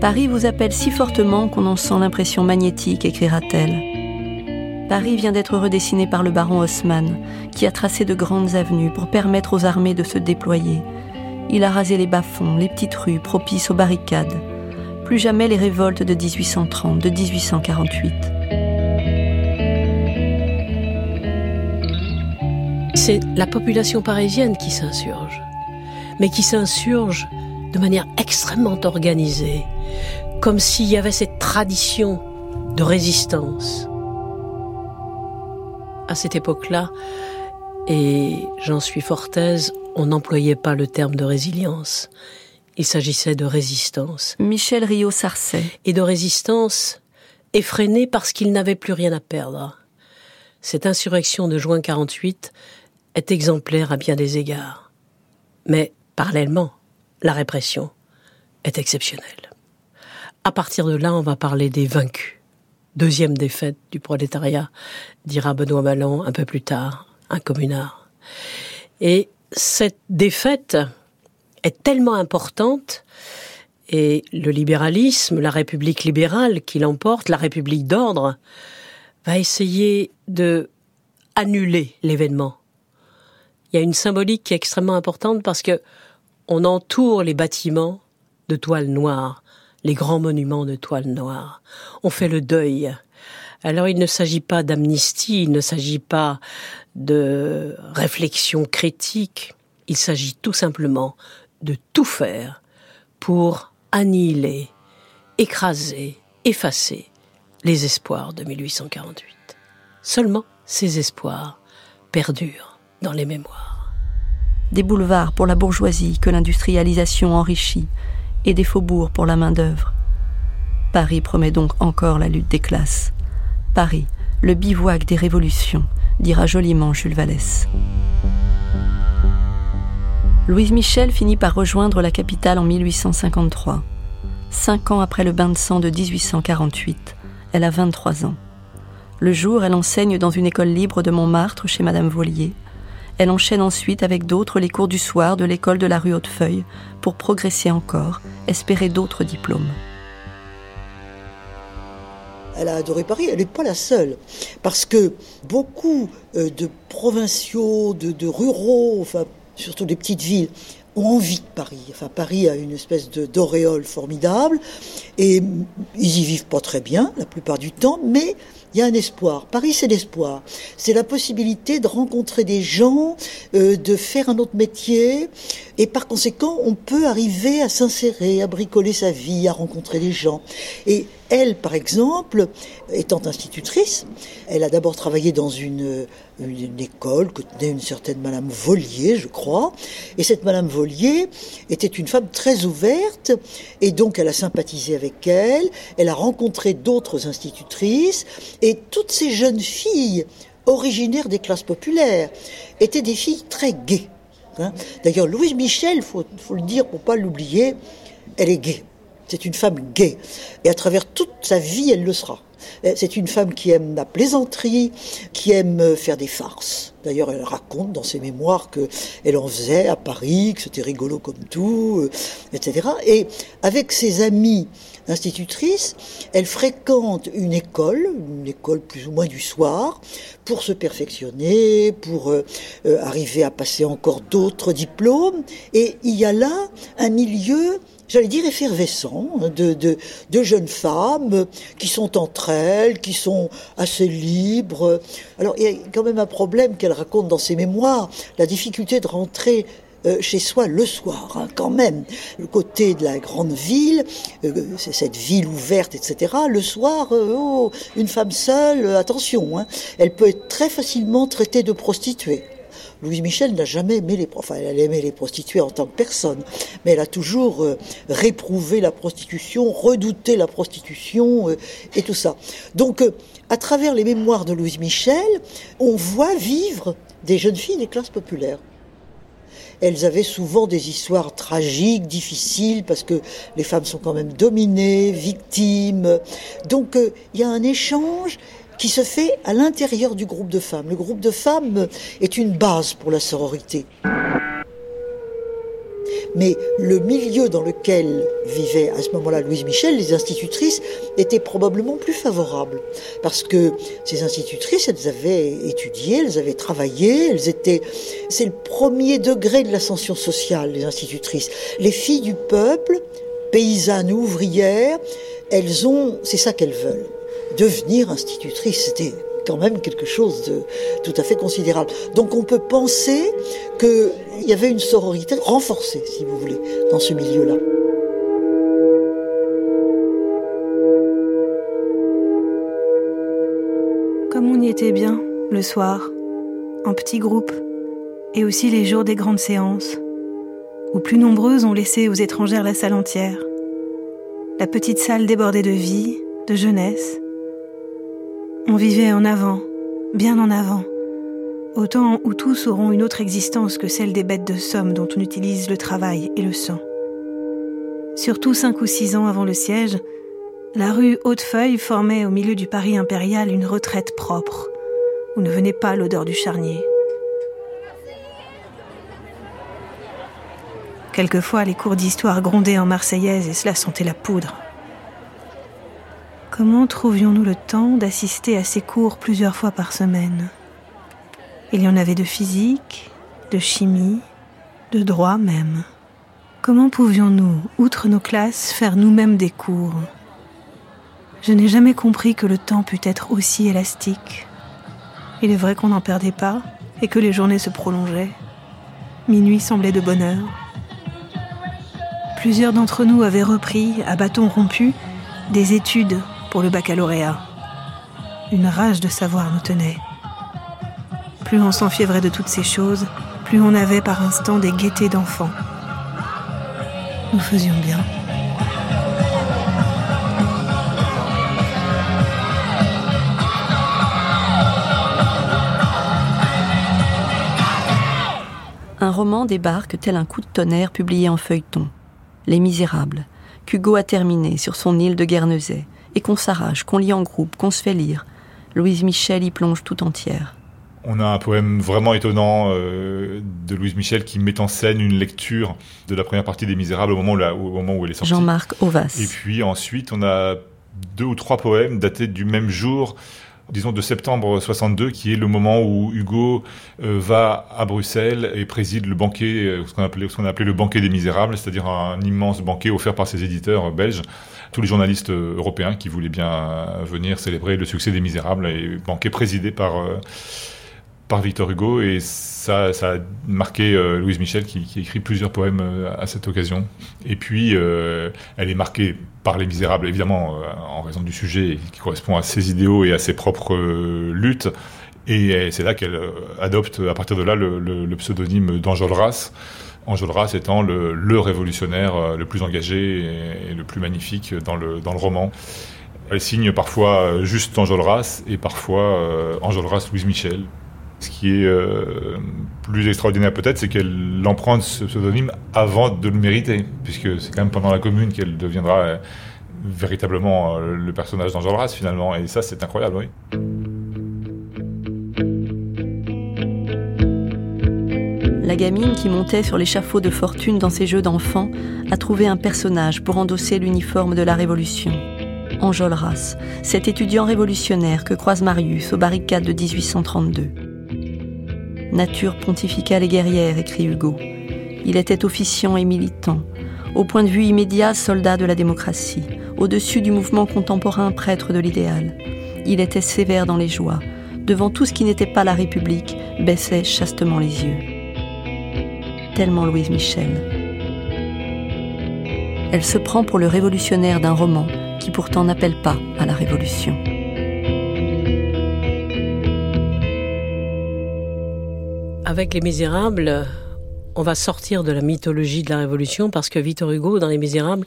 Paris vous appelle si fortement qu'on en sent l'impression magnétique, écrira-t-elle. Paris vient d'être redessiné par le baron Haussmann, qui a tracé de grandes avenues pour permettre aux armées de se déployer, il a rasé les bas-fonds, les petites rues propices aux barricades. Plus jamais les révoltes de 1830, de 1848. C'est la population parisienne qui s'insurge, mais qui s'insurge de manière extrêmement organisée, comme s'il y avait cette tradition de résistance. À cette époque-là, et j'en suis fort aise, on n'employait pas le terme de résilience. Il s'agissait de résistance. Michel Rio-Sarcey. Et de résistance effrénée parce qu'il n'avait plus rien à perdre. Cette insurrection de juin 48 est exemplaire à bien des égards. Mais, parallèlement, la répression est exceptionnelle. À partir de là, on va parler des vaincus. Deuxième défaite du prolétariat, dira Benoît Ballon un peu plus tard, un communard. Et cette défaite est tellement importante et le libéralisme, la République libérale qui l'emporte, la République d'ordre, va essayer de annuler l'événement. Il y a une symbolique qui est extrêmement importante parce que on entoure les bâtiments de toile noire, les grands monuments de toile noire. On fait le deuil. Alors il ne s'agit pas d'amnistie, il ne s'agit pas de réflexion critique, il s'agit tout simplement de tout faire pour annihiler, écraser, effacer les espoirs de 1848. Seulement ces espoirs perdurent dans les mémoires. Des boulevards pour la bourgeoisie que l'industrialisation enrichit et des faubourgs pour la main-d'œuvre. Paris promet donc encore la lutte des classes. Paris, le bivouac des révolutions, dira joliment Jules Vallès. Louise Michel finit par rejoindre la capitale en 1853. Cinq ans après le bain de sang de 1848, elle a 23 ans. Le jour, elle enseigne dans une école libre de Montmartre chez Madame Volier. Elle enchaîne ensuite avec d'autres les cours du soir de l'école de la rue Hautefeuille pour progresser encore, espérer d'autres diplômes. Elle a adoré Paris, elle n'est pas la seule. Parce que beaucoup euh, de provinciaux, de, ruraux, enfin, surtout des petites villes, ont envie de Paris. Enfin, Paris a une espèce d'auréole formidable et ils y vivent pas très bien la plupart du temps, mais il y a un espoir. Paris, c'est l'espoir. C'est la possibilité de rencontrer des gens, euh, de faire un autre métier, et par conséquent, on peut arriver à s'insérer, à bricoler sa vie, à rencontrer des gens. Et elle, par exemple, étant institutrice, elle a d'abord travaillé dans une, une, école que tenait une certaine Madame Volier, je crois. Et cette Madame Volier était une femme très ouverte, et donc elle a sympathisé avec elle. Elle a rencontré d'autres institutrices, et toutes ces jeunes filles originaires des classes populaires étaient des filles très gaies. Hein. D'ailleurs, Louise Michel, faut, faut, le dire pour pas l'oublier, elle est gaie. C'est une femme gaie. Et à travers toute sa vie, elle le sera. C'est une femme qui aime la plaisanterie, qui aime faire des farces. D'ailleurs, elle raconte dans ses mémoires qu'elle en faisait à Paris, que c'était rigolo comme tout, euh, etc. Et avec ses amis institutrices, elle fréquente une école, une école plus ou moins du soir, pour se perfectionner, pour euh, euh, arriver à passer encore d'autres diplômes. Et il y a là un milieu j'allais dire effervescent, hein, de, de, jeunes femmes qui sont entre elles, qui sont assez libres. Alors il y a quand même un problème qu'elle raconte dans ses mémoires, la difficulté de rentrer euh, chez soi le soir, hein, quand même. Le côté de la grande ville, euh, cette ville ouverte, etc. Le soir, euh, oh, une femme seule, attention, hein, elle peut être très facilement traitée de prostituée. Louise Michel n'a jamais aimé les, elle les prostituées en tant que personne, mais elle a toujours réprouvé la prostitution, redouté la prostitution et tout ça. Donc, à travers les mémoires de Louise Michel, on voit vivre des jeunes filles des classes populaires elles avaient souvent des histoires tragiques, difficiles, parce que les femmes sont quand même dominées, victimes. Donc euh, il y a un échange qui se fait à l'intérieur du groupe de femmes. Le groupe de femmes est une base pour la sororité. Mais le milieu dans lequel vivait à ce moment-là Louise Michel, les institutrices, était probablement plus favorable. Parce que ces institutrices, elles avaient étudié, elles avaient travaillé, elles étaient... C'est le premier degré de l'ascension sociale, les institutrices. Les filles du peuple, paysannes, ouvrières, elles ont... C'est ça qu'elles veulent. Devenir institutrices, c'était quand même quelque chose de tout à fait considérable. Donc on peut penser qu'il y avait une sororité renforcée, si vous voulez, dans ce milieu-là. Comme on y était bien, le soir, en petits groupes, et aussi les jours des grandes séances, où plus nombreuses ont laissé aux étrangères la salle entière. La petite salle débordée de vie, de jeunesse, on vivait en avant, bien en avant, au temps où tous auront une autre existence que celle des bêtes de somme dont on utilise le travail et le sang. Surtout cinq ou six ans avant le siège, la rue Hautefeuille formait au milieu du Paris impérial une retraite propre, où ne venait pas l'odeur du charnier. Quelquefois, les cours d'histoire grondaient en marseillaise et cela sentait la poudre. Comment trouvions-nous le temps d'assister à ces cours plusieurs fois par semaine? Il y en avait de physique, de chimie, de droit même. Comment pouvions-nous, outre nos classes, faire nous-mêmes des cours? Je n'ai jamais compris que le temps pût être aussi élastique. Il est vrai qu'on n'en perdait pas et que les journées se prolongeaient. Minuit semblait de bonne heure. Plusieurs d'entre nous avaient repris, à bâton rompu, des études pour le baccalauréat. une rage de savoir nous tenait. Plus on s'enfiévrait de toutes ces choses, plus on avait par instant des gaietés d'enfants. Nous faisions bien. Un roman débarque tel un coup de tonnerre publié en feuilleton. Les Misérables, qu'Hugo a terminé sur son île de Guernesey, et qu'on s'arrache, qu'on lit en groupe, qu'on se fait lire. Louise Michel y plonge tout entière. On a un poème vraiment étonnant euh, de Louise Michel qui met en scène une lecture de la première partie des Misérables au moment où, la, au moment où elle est sortie. Jean-Marc Ovas. Et puis ensuite, on a deux ou trois poèmes datés du même jour disons de septembre 62, qui est le moment où Hugo euh, va à Bruxelles et préside le banquet, euh, ce qu'on appelait, ce qu'on appelait le banquet des misérables, c'est-à-dire un immense banquet offert par ses éditeurs belges, tous les journalistes euh, européens qui voulaient bien venir célébrer le succès des misérables, et banquet présidé par par Victor Hugo et ça, ça a marqué euh, Louise Michel qui, qui, écrit plusieurs poèmes euh, à cette occasion. Et puis, euh, elle est marquée par Les Misérables, évidemment, en raison du sujet qui correspond à ses idéaux et à ses propres luttes. Et c'est là qu'elle adopte, à partir de là, le, le, le pseudonyme d'Enjolras. Enjolras étant le, révolutionnaire le plus engagé et, le plus magnifique dans le, dans le roman. Elle signe parfois juste Enjolras et parfois Enjolras Louise Michel. Ce qui est euh, plus extraordinaire peut-être, c'est qu'elle emprunte ce pseudonyme avant de le mériter, puisque c'est quand même pendant la Commune qu'elle deviendra euh, véritablement euh, le personnage d'Enjolras finalement, et ça c'est incroyable, oui. La gamine qui montait sur l'échafaud de fortune dans ses jeux d'enfants a trouvé un personnage pour endosser l'uniforme de la Révolution. Enjolras, cet étudiant révolutionnaire que croise Marius aux barricades de 1832 nature pontificale et guerrière, écrit Hugo. Il était officiant et militant, au point de vue immédiat soldat de la démocratie, au-dessus du mouvement contemporain prêtre de l'idéal. Il était sévère dans les joies, devant tout ce qui n'était pas la République, baissait chastement les yeux. Tellement Louise Michel. Elle se prend pour le révolutionnaire d'un roman qui pourtant n'appelle pas à la révolution. Avec Les Misérables, on va sortir de la mythologie de la Révolution parce que Victor Hugo, dans Les Misérables,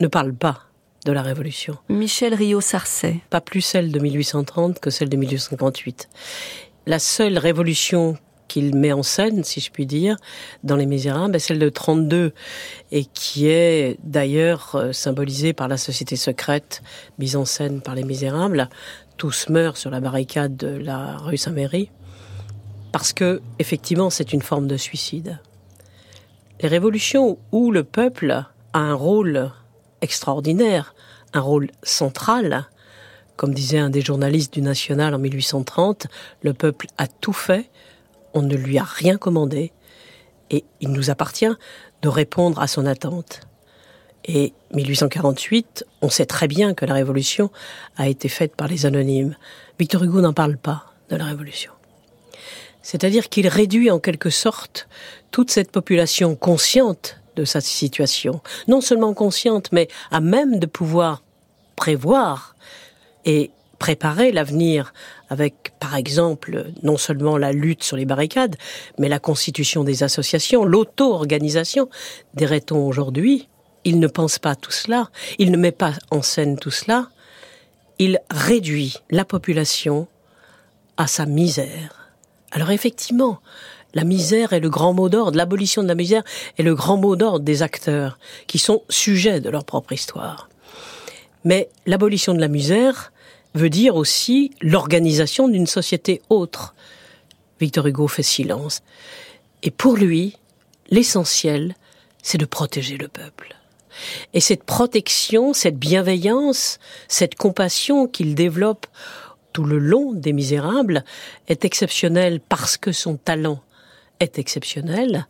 ne parle pas de la Révolution. Michel Rio-Sarcey. Pas plus celle de 1830 que celle de 1858. La seule révolution qu'il met en scène, si je puis dire, dans Les Misérables, est celle de 32, et qui est d'ailleurs euh, symbolisée par la société secrète mise en scène par Les Misérables. Tous meurent sur la barricade de la rue Saint-Méry parce que effectivement c'est une forme de suicide. Les révolutions où le peuple a un rôle extraordinaire, un rôle central, comme disait un des journalistes du National en 1830, le peuple a tout fait, on ne lui a rien commandé, et il nous appartient de répondre à son attente. Et 1848, on sait très bien que la révolution a été faite par les anonymes. Victor Hugo n'en parle pas de la révolution. C'est-à-dire qu'il réduit en quelque sorte toute cette population consciente de sa situation, non seulement consciente, mais à même de pouvoir prévoir et préparer l'avenir avec, par exemple, non seulement la lutte sur les barricades, mais la constitution des associations, l'auto-organisation, dirait-on aujourd'hui. Il ne pense pas tout cela, il ne met pas en scène tout cela, il réduit la population à sa misère alors effectivement, la misère est le grand mot d'ordre, l'abolition de la misère est le grand mot d'ordre des acteurs qui sont sujets de leur propre histoire. Mais l'abolition de la misère veut dire aussi l'organisation d'une société autre. Victor Hugo fait silence. Et pour lui, l'essentiel, c'est de protéger le peuple. Et cette protection, cette bienveillance, cette compassion qu'il développe tout le long des Misérables est exceptionnel parce que son talent est exceptionnel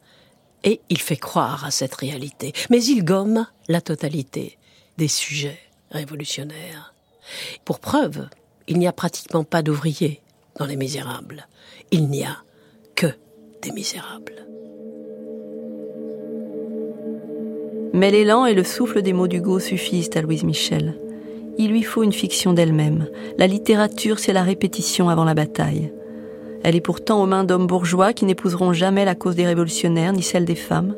et il fait croire à cette réalité. Mais il gomme la totalité des sujets révolutionnaires. Pour preuve, il n'y a pratiquement pas d'ouvriers dans les Misérables. Il n'y a que des Misérables. Mais l'élan et le souffle des mots d'Hugo suffisent à Louise Michel. Il lui faut une fiction d'elle-même. La littérature, c'est la répétition avant la bataille. Elle est pourtant aux mains d'hommes bourgeois qui n'épouseront jamais la cause des révolutionnaires ni celle des femmes.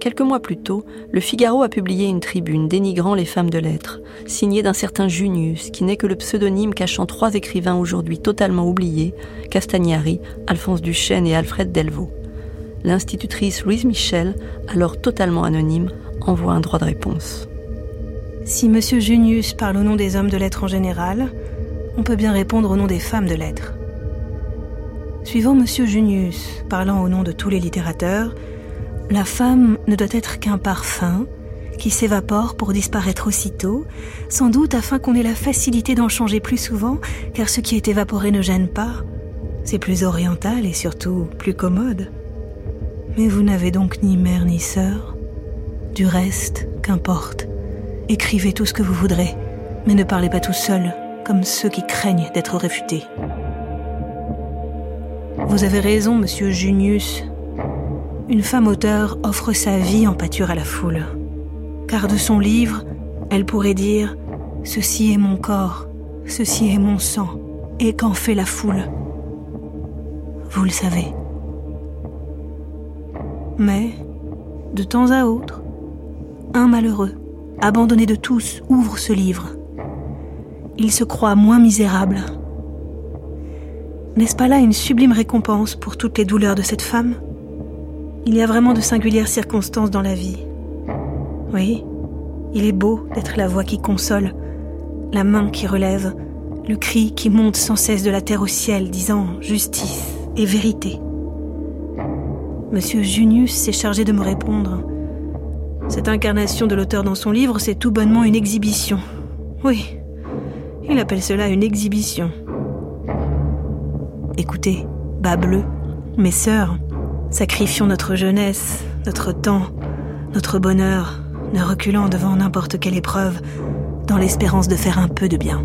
Quelques mois plus tôt, le Figaro a publié une tribune dénigrant les femmes de lettres, signée d'un certain Junius, qui n'est que le pseudonyme cachant trois écrivains aujourd'hui totalement oubliés, Castagnari, Alphonse Duchesne et Alfred Delvaux. L'institutrice Louise Michel, alors totalement anonyme, envoie un droit de réponse. Si M. Junius parle au nom des hommes de lettres en général, on peut bien répondre au nom des femmes de lettres. Suivant M. Junius, parlant au nom de tous les littérateurs, la femme ne doit être qu'un parfum qui s'évapore pour disparaître aussitôt, sans doute afin qu'on ait la facilité d'en changer plus souvent, car ce qui est évaporé ne gêne pas. C'est plus oriental et surtout plus commode. Mais vous n'avez donc ni mère ni sœur. Du reste, qu'importe. Écrivez tout ce que vous voudrez, mais ne parlez pas tout seul, comme ceux qui craignent d'être réfutés. Vous avez raison, monsieur Junius, une femme auteur offre sa vie en pâture à la foule. Car de son livre, elle pourrait dire ⁇ Ceci est mon corps, ceci est mon sang, et qu'en fait la foule ?⁇ Vous le savez. Mais, de temps à autre, un malheureux, abandonné de tous, ouvre ce livre. Il se croit moins misérable. N'est-ce pas là une sublime récompense pour toutes les douleurs de cette femme? Il y a vraiment de singulières circonstances dans la vie. Oui, il est beau d'être la voix qui console, la main qui relève, le cri qui monte sans cesse de la terre au ciel, disant justice et vérité. Monsieur Junius s'est chargé de me répondre. Cette incarnation de l'auteur dans son livre, c'est tout bonnement une exhibition. Oui, il appelle cela une exhibition. Écoutez, bas bleu, mes sœurs, Sacrifions notre jeunesse, notre temps, notre bonheur, ne reculant devant n'importe quelle épreuve, dans l'espérance de faire un peu de bien.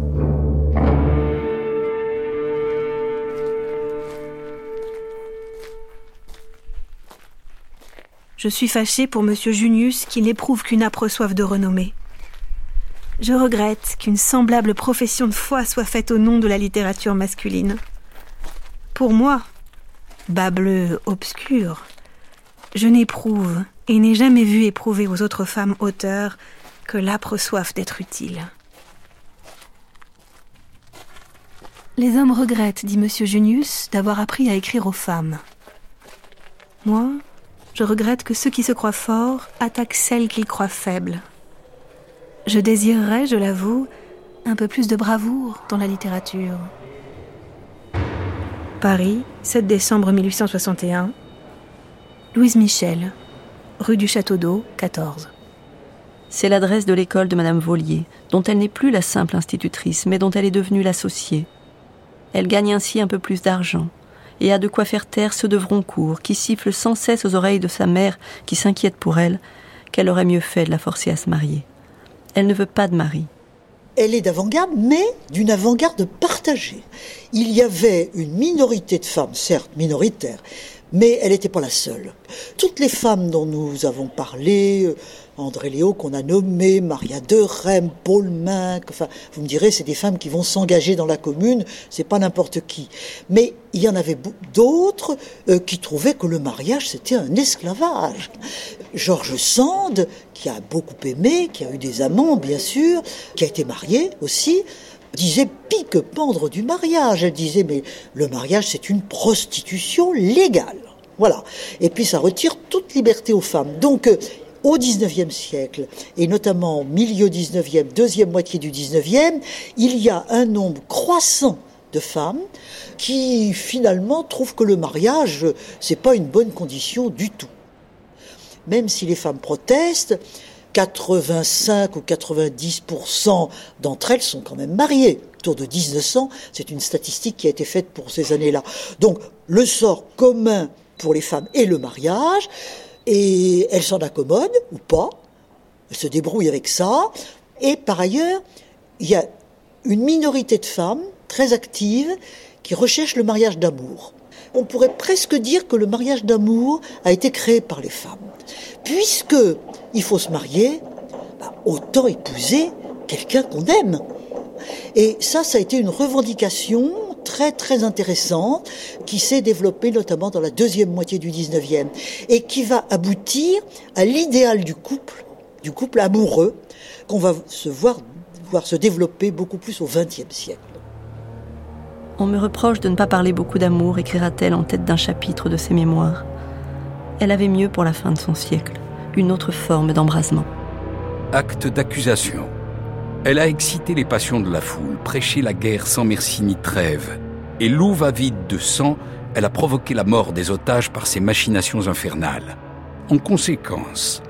Je suis fâchée pour M. Junius qui n'éprouve qu'une âpre soif de renommée. Je regrette qu'une semblable profession de foi soit faite au nom de la littérature masculine. Pour moi, bas bleu obscur, je n'éprouve et n'ai jamais vu éprouver aux autres femmes auteurs que l'âpre soif d'être utile. Les hommes regrettent, dit M. Junius, d'avoir appris à écrire aux femmes. Moi, je regrette que ceux qui se croient forts attaquent celles qu'ils croient faibles. Je désirerais, je l'avoue, un peu plus de bravoure dans la littérature. Paris, 7 décembre 1861. Louise Michel, rue du Château d'Eau, 14. C'est l'adresse de l'école de Madame Volier, dont elle n'est plus la simple institutrice, mais dont elle est devenue l'associée. Elle gagne ainsi un peu plus d'argent, et a de quoi faire taire ceux de Vroncourt, qui sifflent sans cesse aux oreilles de sa mère, qui s'inquiète pour elle, qu'elle aurait mieux fait de la forcer à se marier. Elle ne veut pas de mari elle est d'avant-garde, mais d'une avant-garde partagée. Il y avait une minorité de femmes, certes minoritaire, mais elle n'était pas la seule. Toutes les femmes dont nous avons parlé, euh, André Léo qu'on a nommé, Maria de Rem, Paul Minck, enfin, vous me direz, c'est des femmes qui vont s'engager dans la commune, c'est pas n'importe qui. Mais il y en avait d'autres euh, qui trouvaient que le mariage c'était un esclavage. Georges Sand, qui a beaucoup aimé, qui a eu des amants bien sûr, qui a été marié aussi, disait pique pendre du mariage. Elle disait mais le mariage c'est une prostitution légale. Voilà. Et puis ça retire toute liberté aux femmes. Donc euh, au XIXe siècle, et notamment au milieu XIXe, deuxième moitié du XIXe, il y a un nombre croissant de femmes qui finalement trouvent que le mariage, c'est pas une bonne condition du tout. Même si les femmes protestent, 85 ou 90% d'entre elles sont quand même mariées. Autour de 1900, c'est une statistique qui a été faite pour ces années-là. Donc, le sort commun pour les femmes est le mariage, et elles s'en accommodent ou pas, se débrouillent avec ça. Et par ailleurs, il y a une minorité de femmes très actives qui recherchent le mariage d'amour. On pourrait presque dire que le mariage d'amour a été créé par les femmes. Puisque il faut se marier, bah, autant épouser quelqu'un qu'on aime. Et ça, ça a été une revendication très très intéressante qui s'est développée notamment dans la deuxième moitié du 19e et qui va aboutir à l'idéal du couple, du couple amoureux, qu'on va se voir, voir se développer beaucoup plus au 20e siècle. On me reproche de ne pas parler beaucoup d'amour, écrira-t-elle en tête d'un chapitre de ses mémoires. Elle avait mieux pour la fin de son siècle, une autre forme d'embrasement. Acte d'accusation. Elle a excité les passions de la foule, prêché la guerre sans merci ni trêve. Et louve avide de sang, elle a provoqué la mort des otages par ses machinations infernales. En conséquence,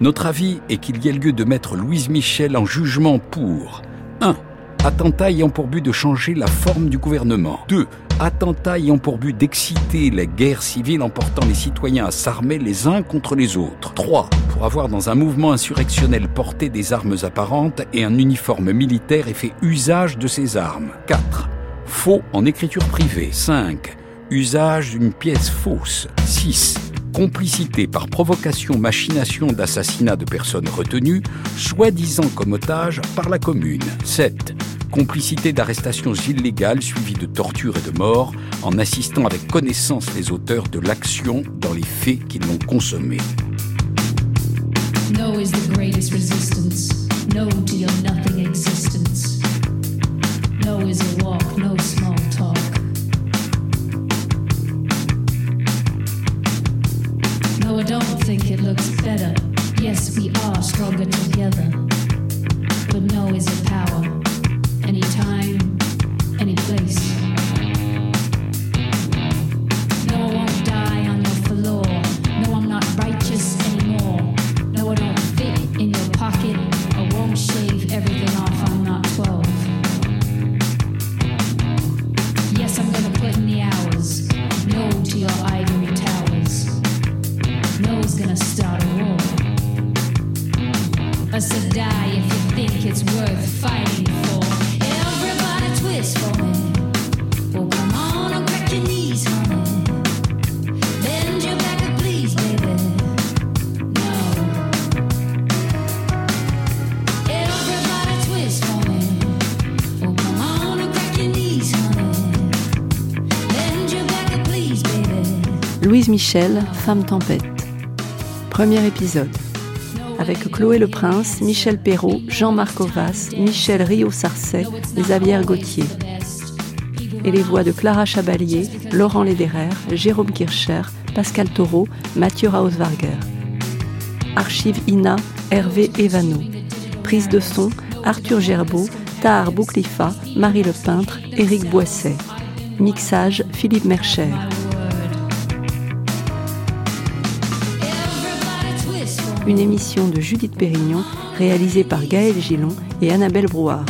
notre avis est qu'il y ait lieu de mettre Louise Michel en jugement pour 1 attentat ayant pour but de changer la forme du gouvernement. 2. Attentat ayant pour but d'exciter la guerre civile en portant les citoyens à s'armer les uns contre les autres. 3. Pour avoir dans un mouvement insurrectionnel porté des armes apparentes et un uniforme militaire et fait usage de ces armes. 4. Faux en écriture privée. 5. Usage d'une pièce fausse. 6 complicité par provocation, machination d'assassinat de personnes retenues, soi-disant comme otages par la commune. 7 complicité d'arrestations illégales suivies de tortures et de morts, en assistant avec connaissance les auteurs de l'action dans les faits qui l'ont consommée. No is the greatest resistance. No to your nothing existence. No is a walk, no small talk. No, I don't think it looks better. Yes, we are stronger together. But no is a power. time. Femme Tempête. Premier épisode. Avec Chloé Le Prince, Michel Perrault, Jean-Marc Ovas, Michel Rio-Sarcet Xavier Gauthier. Et les voix de Clara Chabalier, Laurent Lederer, Jérôme Kircher, Pascal Taureau, Mathieu Rauswarger. Archive INA, Hervé Evano. Prise de son, Arthur Gerbeau, Tahar Bouclifa, Marie Le Peintre, Éric Boisset. Mixage, Philippe Mercher. Une émission de Judith Pérignon réalisée par Gaël Gillon et Annabelle Brouard.